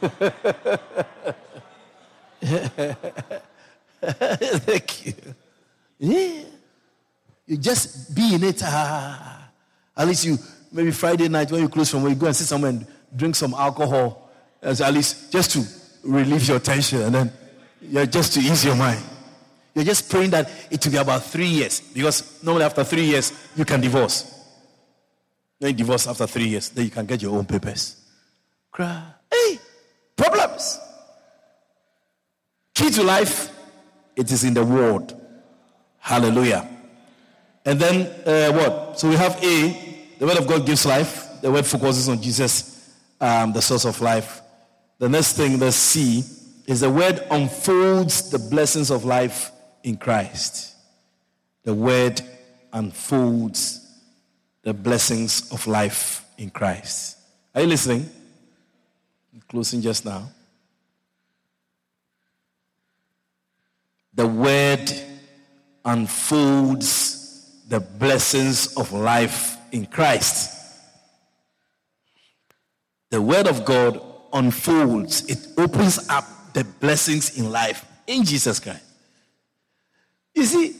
thank you. Yeah. You just be in it. Ah. At least you, maybe Friday night when you close from where you go and sit somewhere and drink some alcohol, as at least just to relieve your tension and then yeah, just to ease your mind. You're just praying that it will be about three years because normally after three years you can divorce. Then you divorce after three years, then you can get your own papers. Cry. Hey, problems. Key to life, it is in the word. Hallelujah. And then uh, what? So we have A, the word of God gives life. The word focuses on Jesus, um, the source of life. The next thing, the C, is the word unfolds the blessings of life in Christ. The word unfolds the blessings of life in Christ. Are you listening? I'm closing just now. The word unfolds the blessings of life in Christ. The word of God unfolds, it opens up the blessings in life in Jesus Christ. You see,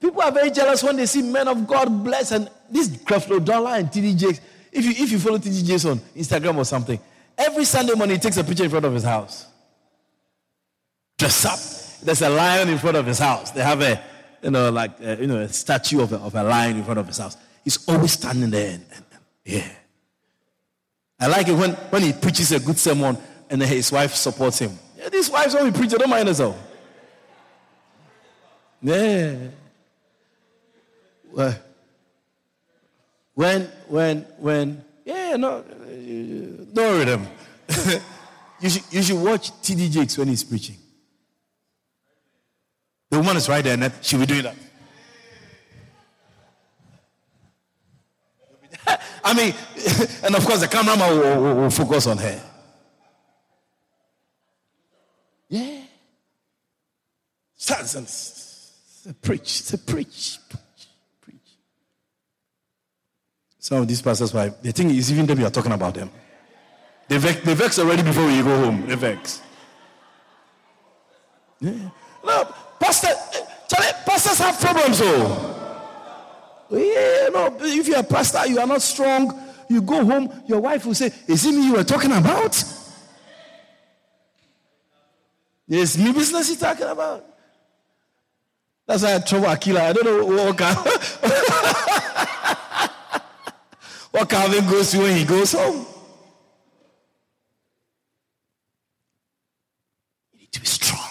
people are very jealous when they see men of God bless and this Creflo Dollar and TD Jakes. If you if you follow TD Jakes on Instagram or something, every Sunday morning he takes a picture in front of his house. Dress up there's a lion in front of his house. They have a, you know, like, a, you know, a statue of a, of a lion in front of his house. He's always standing there. And, and, yeah. I like it when, when he preaches a good sermon and his wife supports him. Yeah, these wives, when we preach, don't mind us all. Yeah. Well, when, when, when, yeah, no, don't worry them. you, should, you should watch TD Jakes when he's preaching. The woman is right there and she'll be doing that. I mean, and of course, the cameraman will, will, will focus on her. Yeah. Stands and preach, preach. Some of these pastors' wives, the thing is, even them you are talking about them. They vex, they vex already before you go home. They vex. Yeah. No, Pastor, pastors have problems, oh. Yeah, no, if you're a pastor, you are not strong. You go home, your wife will say, Is it me you were talking about? Yes, me business you're talking about. That's why I trouble Akila. I don't know oh, what kind, what Calvin goes through when he goes home. You need to be strong.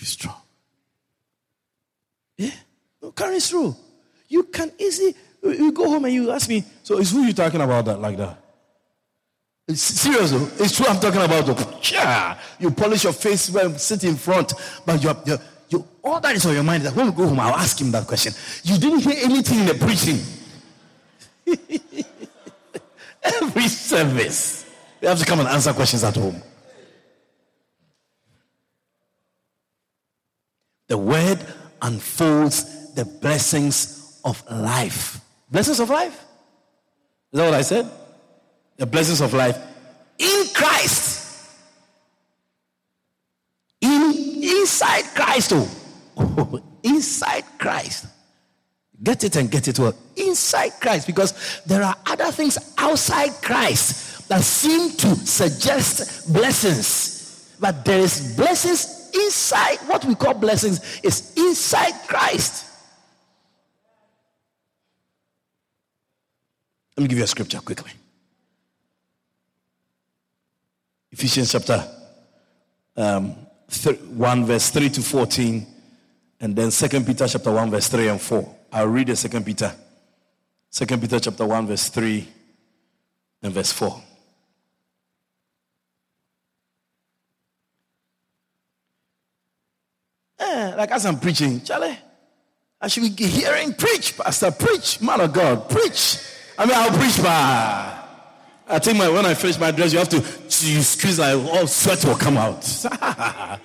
Be strong. Yeah, no, carry through. You can easily, you go home and you ask me, so is who you talking about that like that? It's serious, it's true I'm talking about. Yeah, you polish your face when sit in front, but you, you, all that is on your mind. Is that when we go home, I'll ask him that question. You didn't hear anything in the preaching. Every service, you have to come and answer questions at home. The word unfolds the blessings of life. Blessings of life? Is that what I said? The blessings of life in Christ. In inside Christ. Oh, inside Christ. Get it and get it well. Inside Christ. Because there are other things outside Christ that seem to suggest blessings. But there is blessings inside what we call blessings is inside Christ. Let me give you a scripture quickly. Ephesians chapter um, 1, verse 3 to 14, and then 2 Peter chapter 1, verse 3 and 4. I'll read the 2 Peter. 2 Peter chapter 1, verse 3 and verse 4. Eh, like as I'm preaching, Charlie, I should be hearing preach, Pastor, preach, man of God, preach. I mean, I'll preach, but I think my, when I finish my dress, you have to you squeeze, like, all sweat will come out.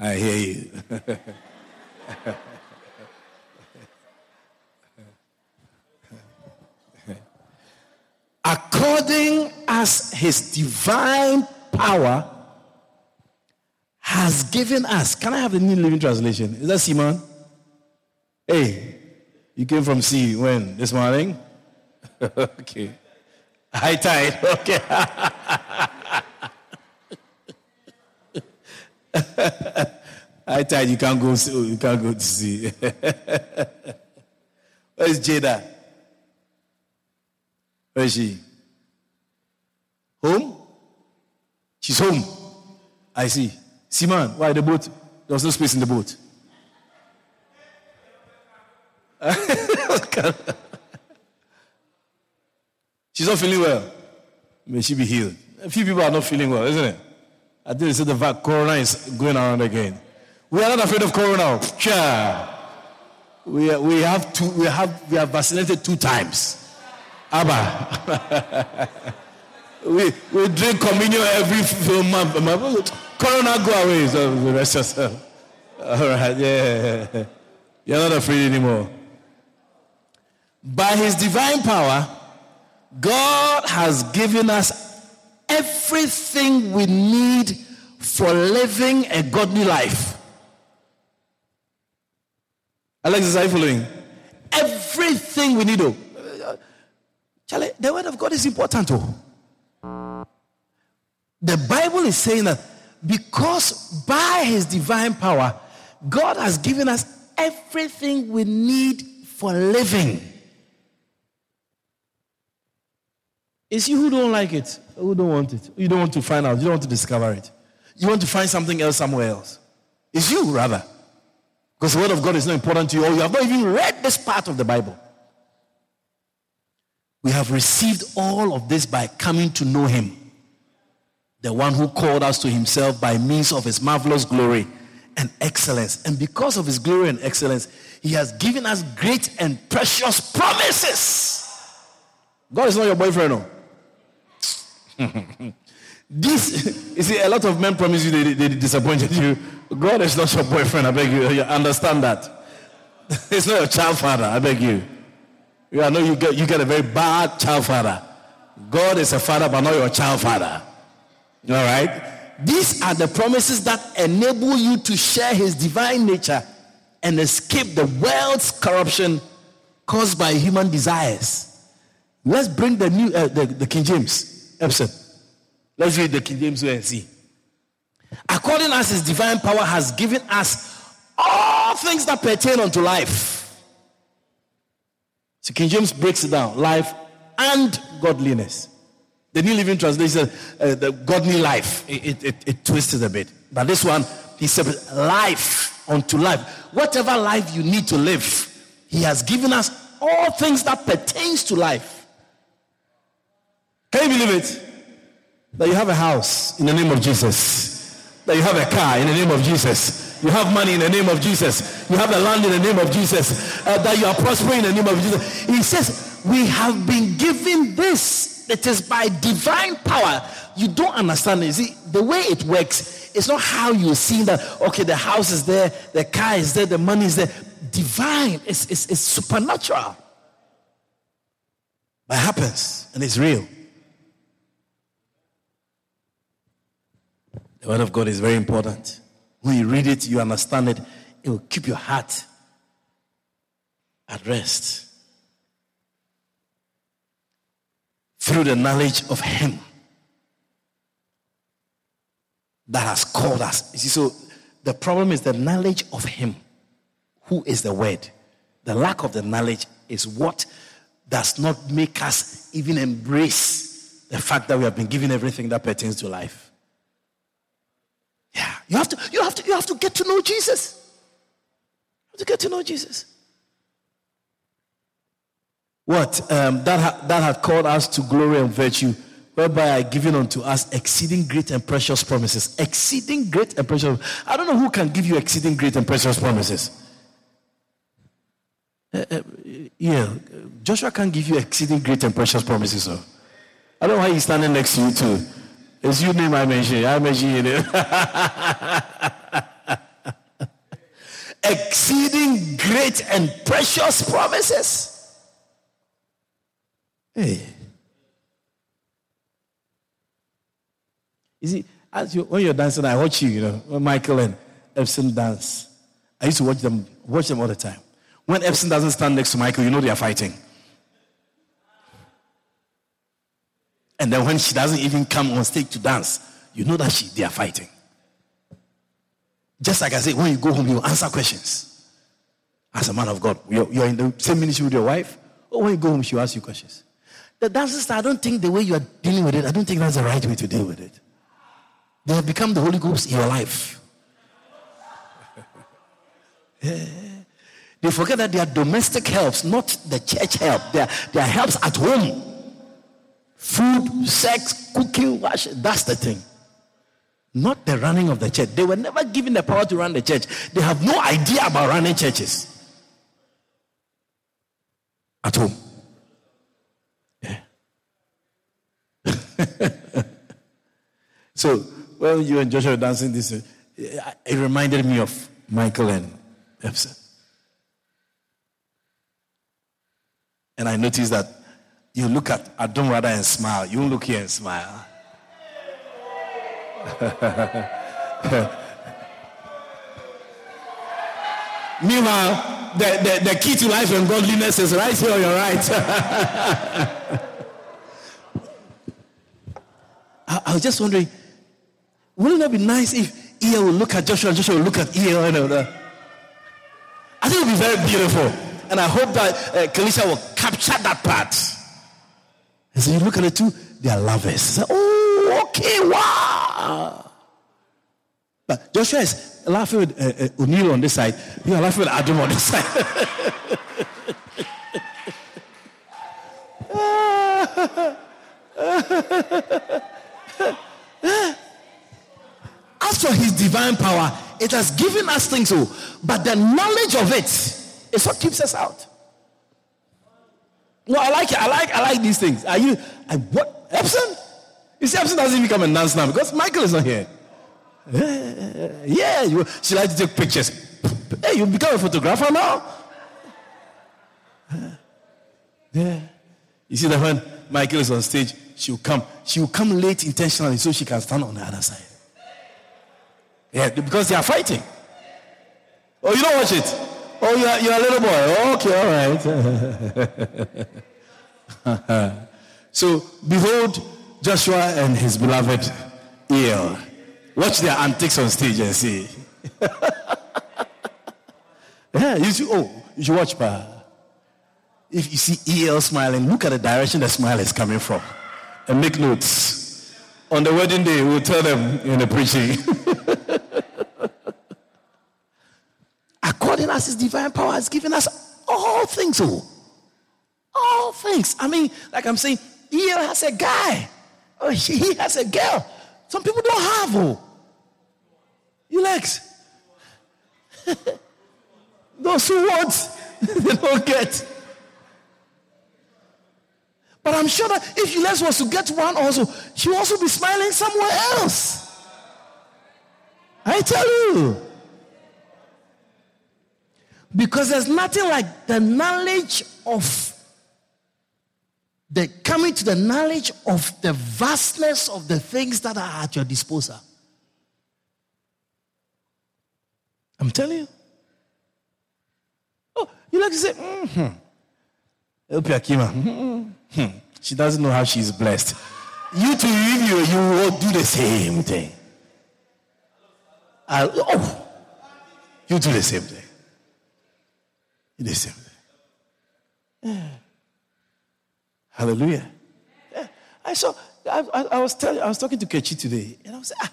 I hear you. According as his divine power has given us. Can I have the New Living Translation? Is that Simon? Hey, you came from sea when? This morning? okay. High tide. Okay. High tide, you can't go. You can't go to sea. Where's Jada? Where is she? Home? She's home. I see. Simon, why the boat? There was no space in the boat. She's not feeling well. May she be healed. A few people are not feeling well, isn't it? I think they said the corona is going around again. We are not afraid of corona. We, we have two, we have we have vaccinated two times. Abba. we, we drink communion every month. Corona go away. So rest yourself. All right, yeah. You're not afraid anymore. By his divine power, God has given us everything we need for living a godly life. Alexis, are you following? Everything we need. Oh. The word of God is important. Oh. The Bible is saying that because by his divine power, God has given us everything we need for living. It's you who don't like it, who don't want it. You don't want to find out, you don't want to discover it. You want to find something else somewhere else. It's you, rather. Because the word of God is not important to you, or you have not even read this part of the Bible. We have received all of this by coming to know Him, the one who called us to Himself by means of His marvelous glory and excellence. And because of His glory and excellence, He has given us great and precious promises. God is not your boyfriend, no. this, you see, a lot of men promise you they, they disappointed you. God is not your boyfriend, I beg you. you understand that. It's not your child father, I beg you. I know you get, you get a very bad child father. God is a father, but not your child father. All right? These are the promises that enable you to share his divine nature and escape the world's corruption caused by human desires. Let's bring the new uh, the, the King James episode. Let's read the King James and see. According as his divine power has given us all things that pertain unto life. So King James breaks it down life and godliness. The New Living Translation, uh, the godly life, it, it, it it a bit. But this one, he said, life unto life. Whatever life you need to live, he has given us all things that pertains to life. Can you believe it? That you have a house in the name of Jesus. That you have a car in the name of Jesus. You have money in the name of Jesus. You have a land in the name of Jesus. Uh, that you are prospering in the name of Jesus. He says, we have been given this. It is by divine power. You don't understand it. See, the way it works, it's not how you see that, okay, the house is there, the car is there, the money is there. Divine. It's, it's, it's supernatural. But it happens and it's real. The Word of God is very important. When you read it, you understand it, it will keep your heart at rest. Through the knowledge of Him that has called us. You see, so the problem is the knowledge of Him, who is the Word. The lack of the knowledge is what does not make us even embrace the fact that we have been given everything that pertains to life. Yeah, you have to, you have to, you have to get to know Jesus. You have to get to know Jesus. What? Um, that, ha- that had called us to glory and virtue, whereby I given unto us exceeding great and precious promises. Exceeding great and precious. I don't know who can give you exceeding great and precious promises. Uh, uh, yeah, Joshua can give you exceeding great and precious promises. So. I don't know why he's standing next to you too. It's your name I mentioned. I your name. exceeding great and precious promises. Hey. You see, as you, when you're dancing, I watch you, you know, when Michael and Epson dance. I used to watch them, watch them all the time. When Epson doesn't stand next to Michael, you know they are fighting. And then when she doesn't even come on stage to dance, you know that she, they are fighting. Just like I said, when you go home, you answer questions. As a man of God, you're, you're in the same ministry with your wife, or when you go home, she'll ask you questions. The dancers, I don't think the way you are dealing with it, I don't think that's the right way to deal with it. They have become the Holy Ghost in your life. They forget that they are domestic helps, not the church help. They are, they are helps at home. Food, sex, cooking, wash. That's the thing. Not the running of the church. They were never given the power to run the church. They have no idea about running churches. At home. Yeah. so when you and Joshua were dancing this, it reminded me of Michael and Epson. And I noticed that you look at Adam rather and smile. You look here and smile. Meanwhile, the, the, the key to life and godliness is right here on your right. I, I, was just wondering, wouldn't it be nice if Ia will look at Joshua and Joshua will look at Ia? And, I think it would be very beautiful. And I hope that uh, Kalisha will capture that part. And so you look at the two, they are lovers. Oh, okay, wow. But Joshua is laughing with uh, uh, O'Neill on this side. You are laughing with Adam on this side. As for his divine power, it has given us things, oh, but the knowledge of it is what keeps us out. No, I like it. I like I like these things. Are you I, what Epson? You see, Epson doesn't even come and dance now because Michael is not here. Eh, yeah, you, she likes to take pictures. Hey, you become a photographer now? Eh, yeah. You see that when Michael is on stage, she'll come. She'll come late intentionally so she can stand on the other side. Yeah, because they are fighting. Oh, you don't watch it? Oh, you're, you're a little boy. Okay, all right. so, behold Joshua and his beloved Eel. Watch their antics on stage and see. yeah, you should, oh, you should watch, pa. If you see EL smiling, look at the direction the smile is coming from and make notes. On the wedding day, we'll tell them in the preaching. according as his divine power has given us all things. Oh, all things. I mean, like I'm saying, he has a guy, oh, or he has a girl. Some people don't have. Oh, you legs. Those who want, they don't get. But I'm sure that if Ulex was to get one also, she will also be smiling somewhere else. I tell you. Because there's nothing like the knowledge of the coming to the knowledge of the vastness of the things that are at your disposal. I'm telling you. Oh, you like to say, mm-hmm. Mm-hmm. She doesn't know how she's blessed. You too, you, you will do the same thing. I'll, oh, you do the same thing. The same. Yeah. Hallelujah. Yeah. I saw, I, I, I, was telling, I was talking to Kechi today, and I was like, ah,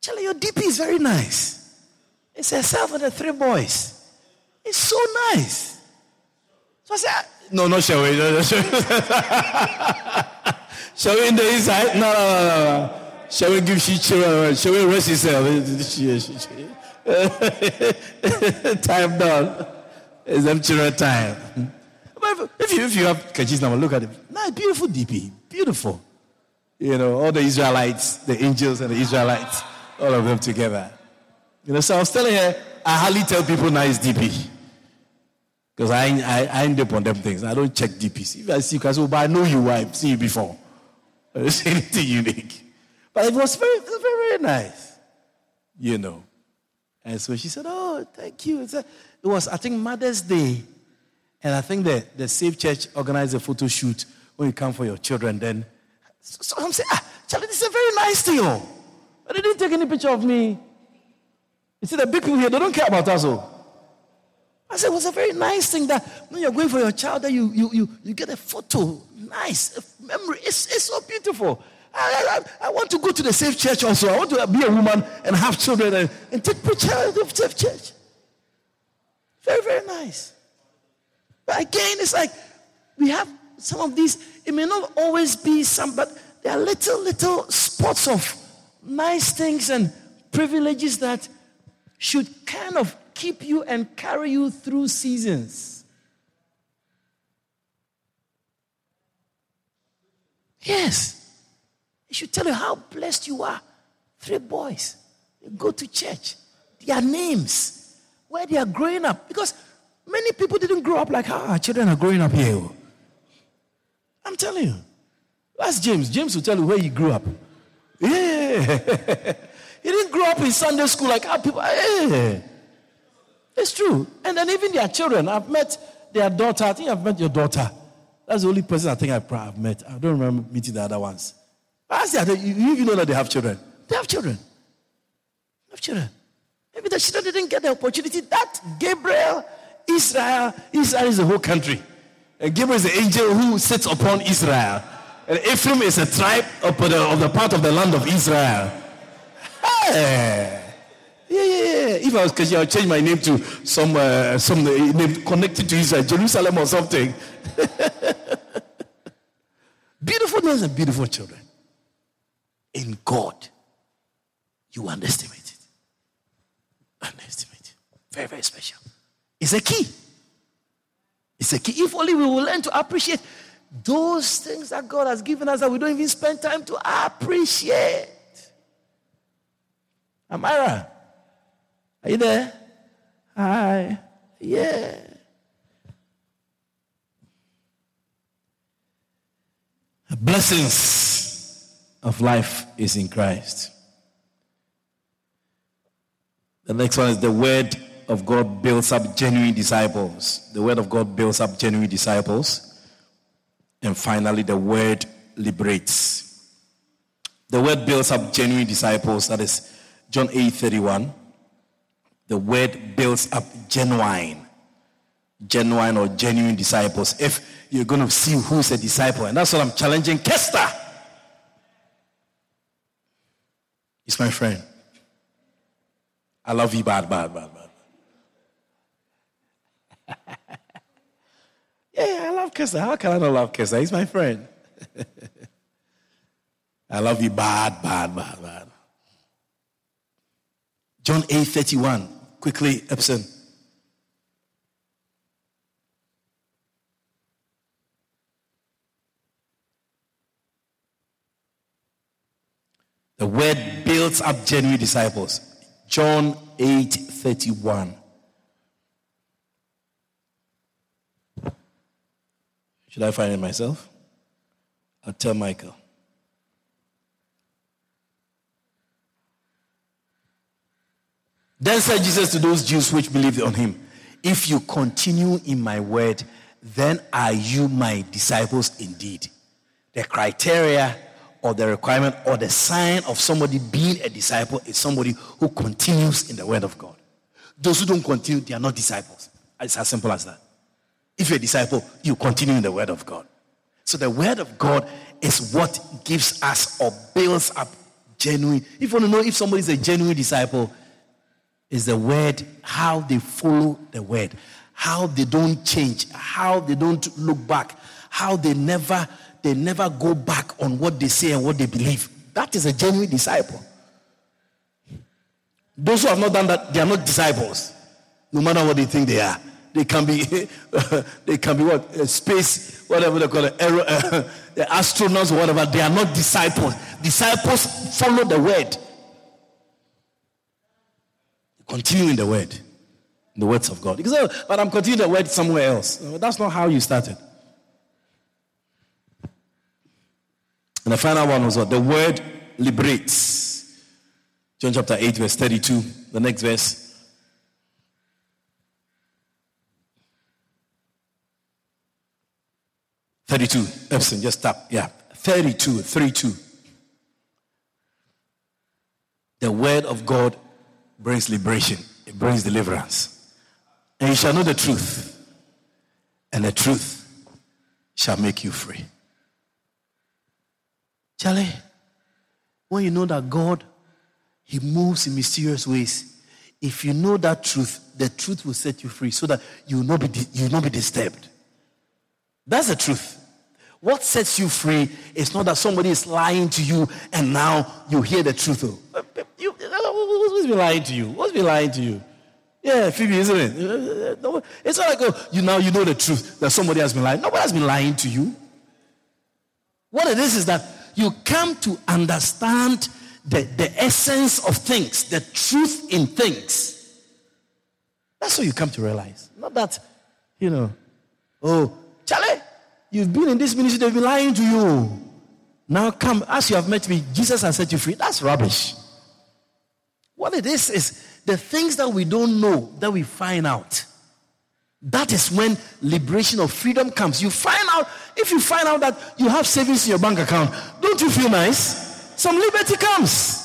Charlie, your DP is very nice. It's herself and the three boys. It's so nice. So I said, ah, no, not shall we? No, no, shall, we? shall we in the inside? No, no, no, no. Shall we give she Shall we rest yourself? Time done. It's them time. But if you, if you have Kechi's number, look at it. Nice, beautiful DP. Beautiful. You know, all the Israelites, the angels and the Israelites, all of them together. You know, so I was telling her, I hardly tell people nice DP. Because I, I, I end up on them things. I don't check DPs. If I see you, I say, oh, but I know you, I've seen you before. I don't say anything unique. But it was very, very, very nice. You know. And so she said, Oh, thank you. It was, I think, Mother's Day. And I think the, the Safe Church organized a photo shoot when you come for your children. Then so I'm saying, ah, Charlie, this is a very nice thing. Oh. But they didn't take any picture of me. You see, the big people here, they don't care about us. Oh. I said, it was a very nice thing that when you're going for your child, that you, you, you, you get a photo. Nice. A memory. It's, it's so beautiful. I, I, I, want to go to the safe church also. I want to be a woman and have children and, and take pictures of safe church. Very, very nice. But again, it's like we have some of these, it may not always be some, but there are little, little spots of nice things and privileges that should kind of keep you and carry you through seasons. Yes. It should tell you how blessed you are. Three boys. They go to church. Their names, where they are growing up. Because many people didn't grow up like how our children are growing up here. I'm telling you. Ask James. James will tell you where he grew up. Yeah. he didn't grow up in Sunday school like our people. Yeah. It's true. And then even their children. I've met their daughter. I think I've met your daughter. That's the only person I think I've met. I don't remember meeting the other ones. Ask them. You even know that they have children. They have children. They have children. Maybe the children didn't get the opportunity. That Gabriel, Israel, Israel is the whole country. And Gabriel is the angel who sits upon Israel. And Ephraim is a tribe of the, of the part of the land of Israel. Hey. Yeah, yeah, yeah. If I was Kashi, I would change my name to some, uh, some name connected to Israel, Jerusalem or something. beautiful names and beautiful children. In God, you underestimate it. Underestimate it. Very, very special. It's a key. It's a key. If only we will learn to appreciate those things that God has given us that we don't even spend time to appreciate. Amira, are you there? Hi. Yeah. Blessings of life is in Christ. The next one is the word of God builds up genuine disciples. The word of God builds up genuine disciples. And finally, the word liberates. The word builds up genuine disciples. That is John 8 31. The word builds up genuine, genuine or genuine disciples. If you're going to see who's a disciple, and that's what I'm challenging Kester. He's my friend. I love you bad, bad, bad, bad. yeah, I love Kester. How can I not love Kester? He's my friend. I love you bad, bad, bad, bad. John 8 31. Quickly, Epson. The word builds up genuine disciples. John 8 31. Should I find it myself? I'll tell Michael. Then said Jesus to those Jews which believed on him, If you continue in my word, then are you my disciples indeed. The criteria or the requirement or the sign of somebody being a disciple is somebody who continues in the word of God. Those who don't continue, they are not disciples. It's as simple as that. If you're a disciple, you continue in the Word of God. So the Word of God is what gives us or builds up genuine. If you want to know if somebody is a genuine disciple, is the Word, how they follow the Word, how they don't change, how they don't look back, how they never they never go back on what they say and what they believe. That is a genuine disciple. Those who have not done that, they are not disciples, no matter what they think they are. They can be, they can be what? Space, whatever they call it, aero, uh, astronauts whatever. They are not disciples. Disciples follow the word. Continue in the word. The words of God. Because, oh, but I'm continuing the word somewhere else. that's not how you started. And the final one was what? The word liberates. John chapter 8, verse 32. The next verse. Thirty-two. Epson, just stop. Yeah, thirty-two. Three-two. The word of God brings liberation. It brings deliverance. And you shall know the truth, and the truth shall make you free. Charlie, when you know that God, He moves in mysterious ways, if you know that truth, the truth will set you free so that you will not be, you will not be disturbed. That's the truth. What sets you free is not that somebody is lying to you and now you hear the truth. Oh, uh, uh, you, uh, who's been lying to you? What's been lying to you? Yeah, Phoebe, isn't it? It's not like oh, you now you know the truth that somebody has been lying. Nobody has been lying to you. What it is is that you come to understand the, the essence of things, the truth in things. That's what you come to realize. Not that, you know, oh, Charlie, you've been in this ministry, they've been lying to you. Now come, as you have met me, Jesus has set you free. That's rubbish. What it is, is the things that we don't know that we find out. That is when liberation of freedom comes. You find out, if you find out that you have savings in your bank account, don't you feel nice? Some liberty comes.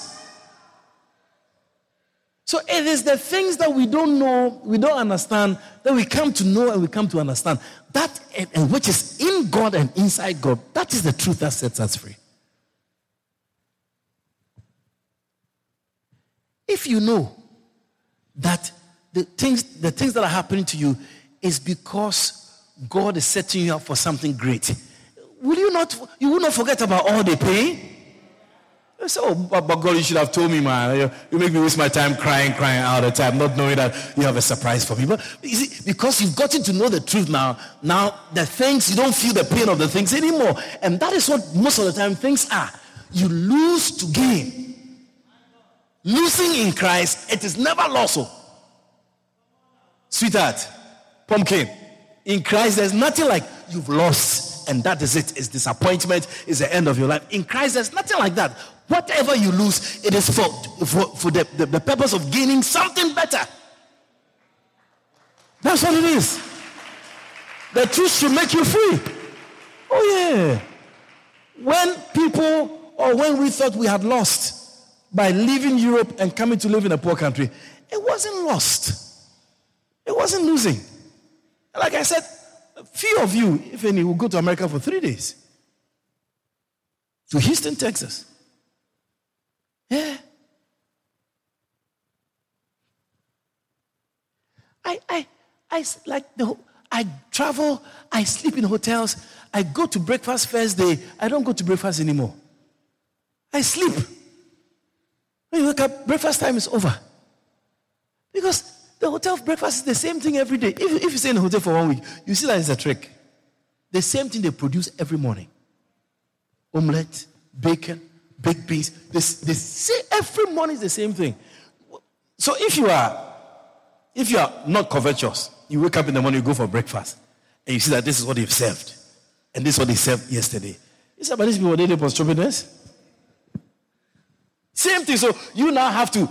So it is the things that we don't know, we don't understand, that we come to know and we come to understand. That, and which is in God and inside God, that is the truth that sets us free. If you know that the things, the things that are happening to you is because God is setting you up for something great. Will you not, you will not forget about all the pain? I say, oh, but, God, you should have told me, man. You, you, make me waste my time crying, crying all the time, not knowing that you have a surprise for me. But see, because you've gotten to know the truth now, now the things, you don't feel the pain of the things anymore. And that is what most of the time things are. You lose to gain. Losing in Christ, it is never lost. Oh. Sweetheart, pumpkin. In Christ, there's nothing like you've lost, and that is it. It's disappointment, is the end of your life. In Christ, there's nothing like that. Whatever you lose, it is for, for, for the, the, the purpose of gaining something better. That's what it is. The truth should make you free. Oh, yeah. When people, or when we thought we had lost by leaving Europe and coming to live in a poor country, it wasn't lost. It wasn't losing. Like I said, few of you, if any, will go to America for three days. To Houston, Texas. Yeah. I, I, I, like the, I travel, I sleep in hotels, I go to breakfast first day. I don't go to breakfast anymore. I sleep. When you wake up, breakfast time is over. Because the hotel breakfast is the same thing every day. If, if you stay in a hotel for one week, you see that it's a trick. The same thing they produce every morning omelette, bacon, baked beans. They, they say every morning is the same thing. So if you are if you are not covetous, you wake up in the morning, you go for breakfast, and you see that this is what they've served, and this is what they served yesterday. You say, but these people were daily post Same thing. So you now have to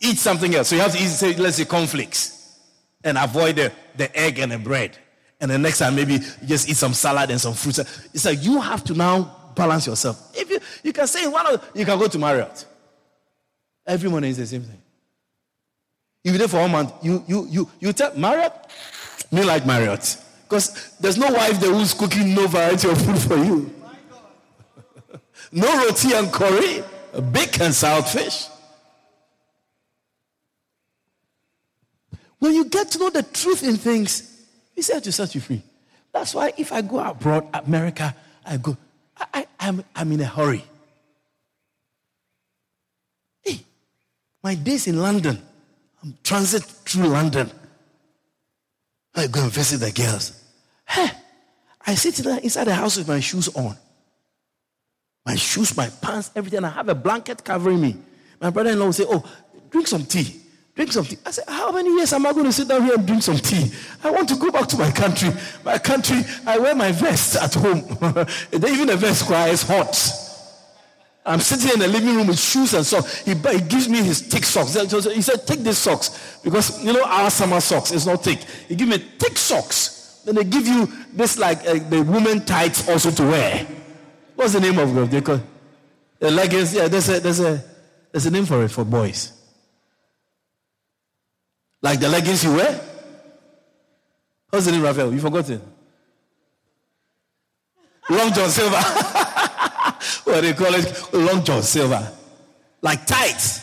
eat something else. So you have to eat, say, let's say, cornflakes and avoid the, the egg and the bread. And the next time, maybe just eat some salad and some fruits. It's like you have to now balance yourself. If you, you can say one of, you can go to Marriott. Every morning is the same thing. If you're there for one month, you, you, you, you tell Marriott, me like Marriott. Because there's no wife there who's cooking no variety of food for you. no roti and curry, bacon, salt fish. When you get to know the truth in things, He said to set you free. That's why if I go abroad, America, I go, I, I, I'm, I'm in a hurry. Hey, my days in London, I'm transit through London. I go and visit the girls. Hey, I sit inside the house with my shoes on. My shoes, my pants, everything. I have a blanket covering me. My brother in law will say, Oh, drink some tea. Drink some tea. I said, How many years am I going to sit down here and drink some tea? I want to go back to my country. My country, I wear my vest at home. Even the vest cries hot. I'm sitting in the living room with shoes and socks. He, he gives me his thick socks. He said, Take these socks. Because, you know, our summer socks is not thick. He give me thick socks. Then they give you this, like, uh, the woman tights also to wear. What's the name of it? They call the leggings. Yeah, there's a, there's, a, there's a name for it for boys. Like the leggings you wear? What's the name, Raphael? You forgot it? Long John Silver. what they call it? Long John Silver. Like tights.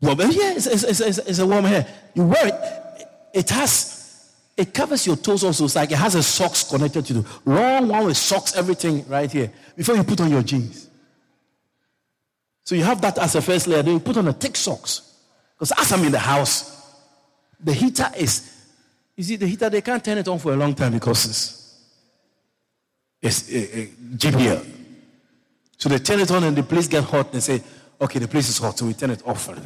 Well, yeah, it's, it's, it's, it's, a warm hair. You wear it, it has, it covers your toes also. It's like it has a socks connected to the long one with socks, everything right here before you put on your jeans. So you have that as a first layer. Then you put on a thick socks. Because as I'm in the house, the heater is, you see, the heater, they can't turn it on for a long time because it's, it's uh, GPL. So they turn it on and the place get hot. They say, okay, the place is hot. So we turn it off. They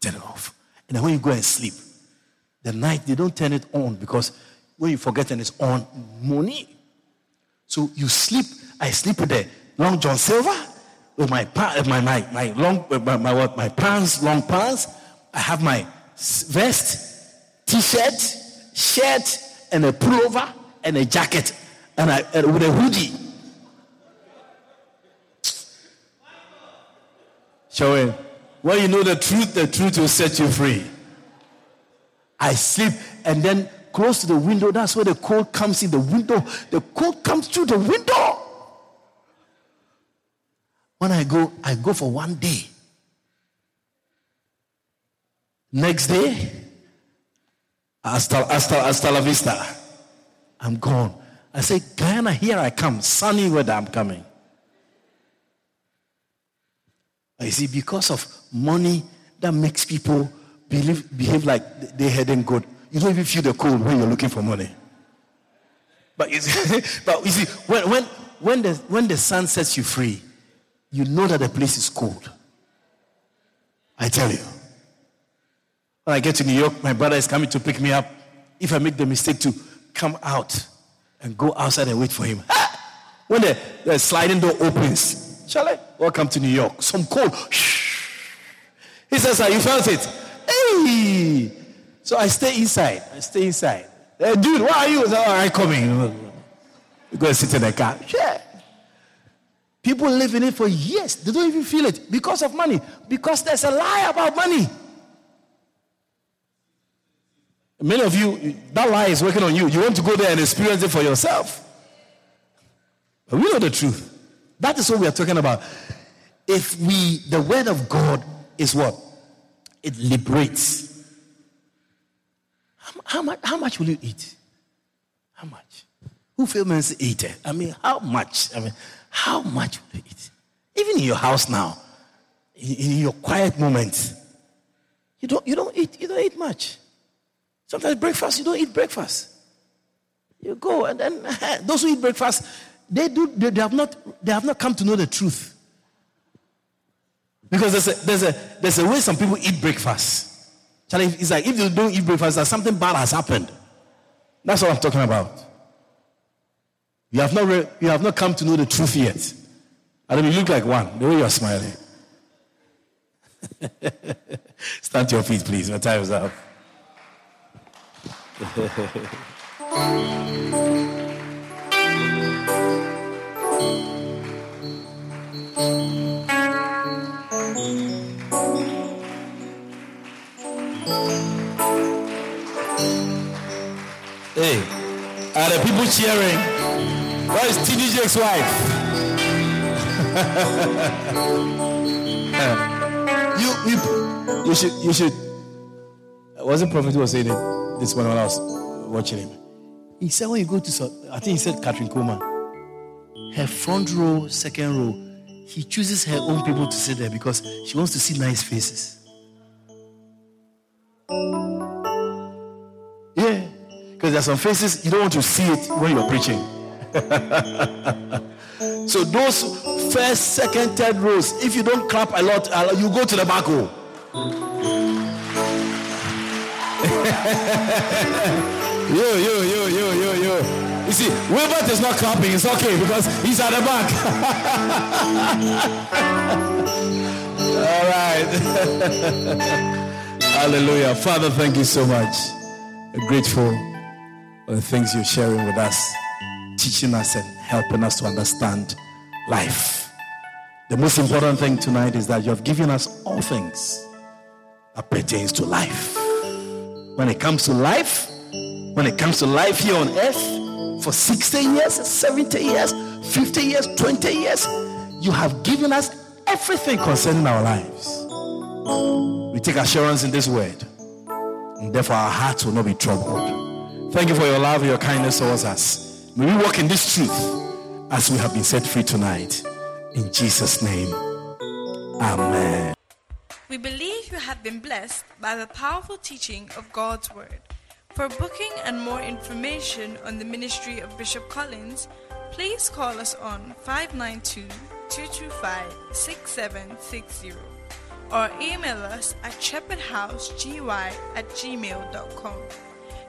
turn it off. And then when you go and sleep, the night they don't turn it on because when you forget and it's on, money. So you sleep. I sleep with the long John Silver with my uh, my my my long uh, my, my what my pants long pants. I have my vest, t-shirt, shirt, and a pullover and a jacket, and I and with a hoodie. Showing when you know the truth, the truth will set you free. I sleep and then close to the window. That's where the cold comes in the window. The cold comes through the window. When I go, I go for one day. Next day, hasta, hasta, hasta la vista. I'm gone. I say, Guyana, here I come. Sunny weather, I'm coming. You see, because of money that makes people believe, behave like they hadn't good. You don't even feel the cold when you're looking for money. But you see, but you see when, when, when, the, when the sun sets you free, you know that the place is cold. I tell you. When I get to New York, my brother is coming to pick me up. If I make the mistake to come out and go outside and wait for him, ah! when the, the sliding door opens, shall I? Welcome to New York. Some cold. He says, Sir, You felt it. Hey! So I stay inside. I stay inside. Hey, dude, why are you? All right, coming. You go and sit in the car. Yeah. People live in it for years. They don't even feel it because of money. Because there's a lie about money. Many of you, that lie is working on you. You want to go there and experience it for yourself. But we know the truth. That is what we are talking about. If we, the word of God is what? It liberates. How, how much, how much will you eat? How much? Who feels eater? I mean, how much? I mean, how much will you eat? Even in your house now, in your quiet moments, you don't, you don't eat, you don't eat much. Sometimes breakfast, you don't eat breakfast. You go and then those who eat breakfast, they do they, they, have not they have not come to know the truth. Because there's a there's a there's a way some people eat breakfast. It's like if you don't eat breakfast, that something bad has happened. That's what I'm talking about. You have not, re- you have not come to know the truth yet. I mean, you look like one, the way you're smiling. Stand to your feet, please. My time is up. hey, are the people cheering? Where is TD Jakes' wife? you, you, you should, you should. Wasn't Prophet who was saying it this morning when I was watching him? He said when you go to, I think he said Kathryn Kuhlman, her front row, second row, he chooses her own people to sit there because she wants to see nice faces. Yeah, because there are some faces you don't want to see it when you're preaching. so those first, second, third rows, if you don't clap a lot, uh, you go to the back row. yo, yo, yo, yo, yo, yo. You see, Wilbert is not clapping. It's okay because he's at the back. All right. Hallelujah. Father, thank you so much. Grateful for the things you're sharing with us, teaching us and helping us to understand life. The most important thing tonight is that you have given us all things that pertains to life. When it comes to life, when it comes to life here on earth, for 60 years, 70 years, 50 years, 20 years, you have given us everything concerning our lives. We take assurance in this word, and therefore our hearts will not be troubled. Thank you for your love and your kindness towards us. May we walk in this truth as we have been set free tonight. In Jesus' name, Amen. We believe you have been blessed by the powerful teaching of God's Word. For booking and more information on the ministry of Bishop Collins, please call us on 592 225 6760 or email us at shepherdhousegy at gmail.com.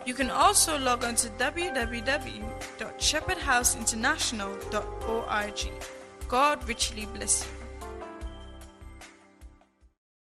You can also log on to www.shepherdhouseinternational.org. God richly bless you.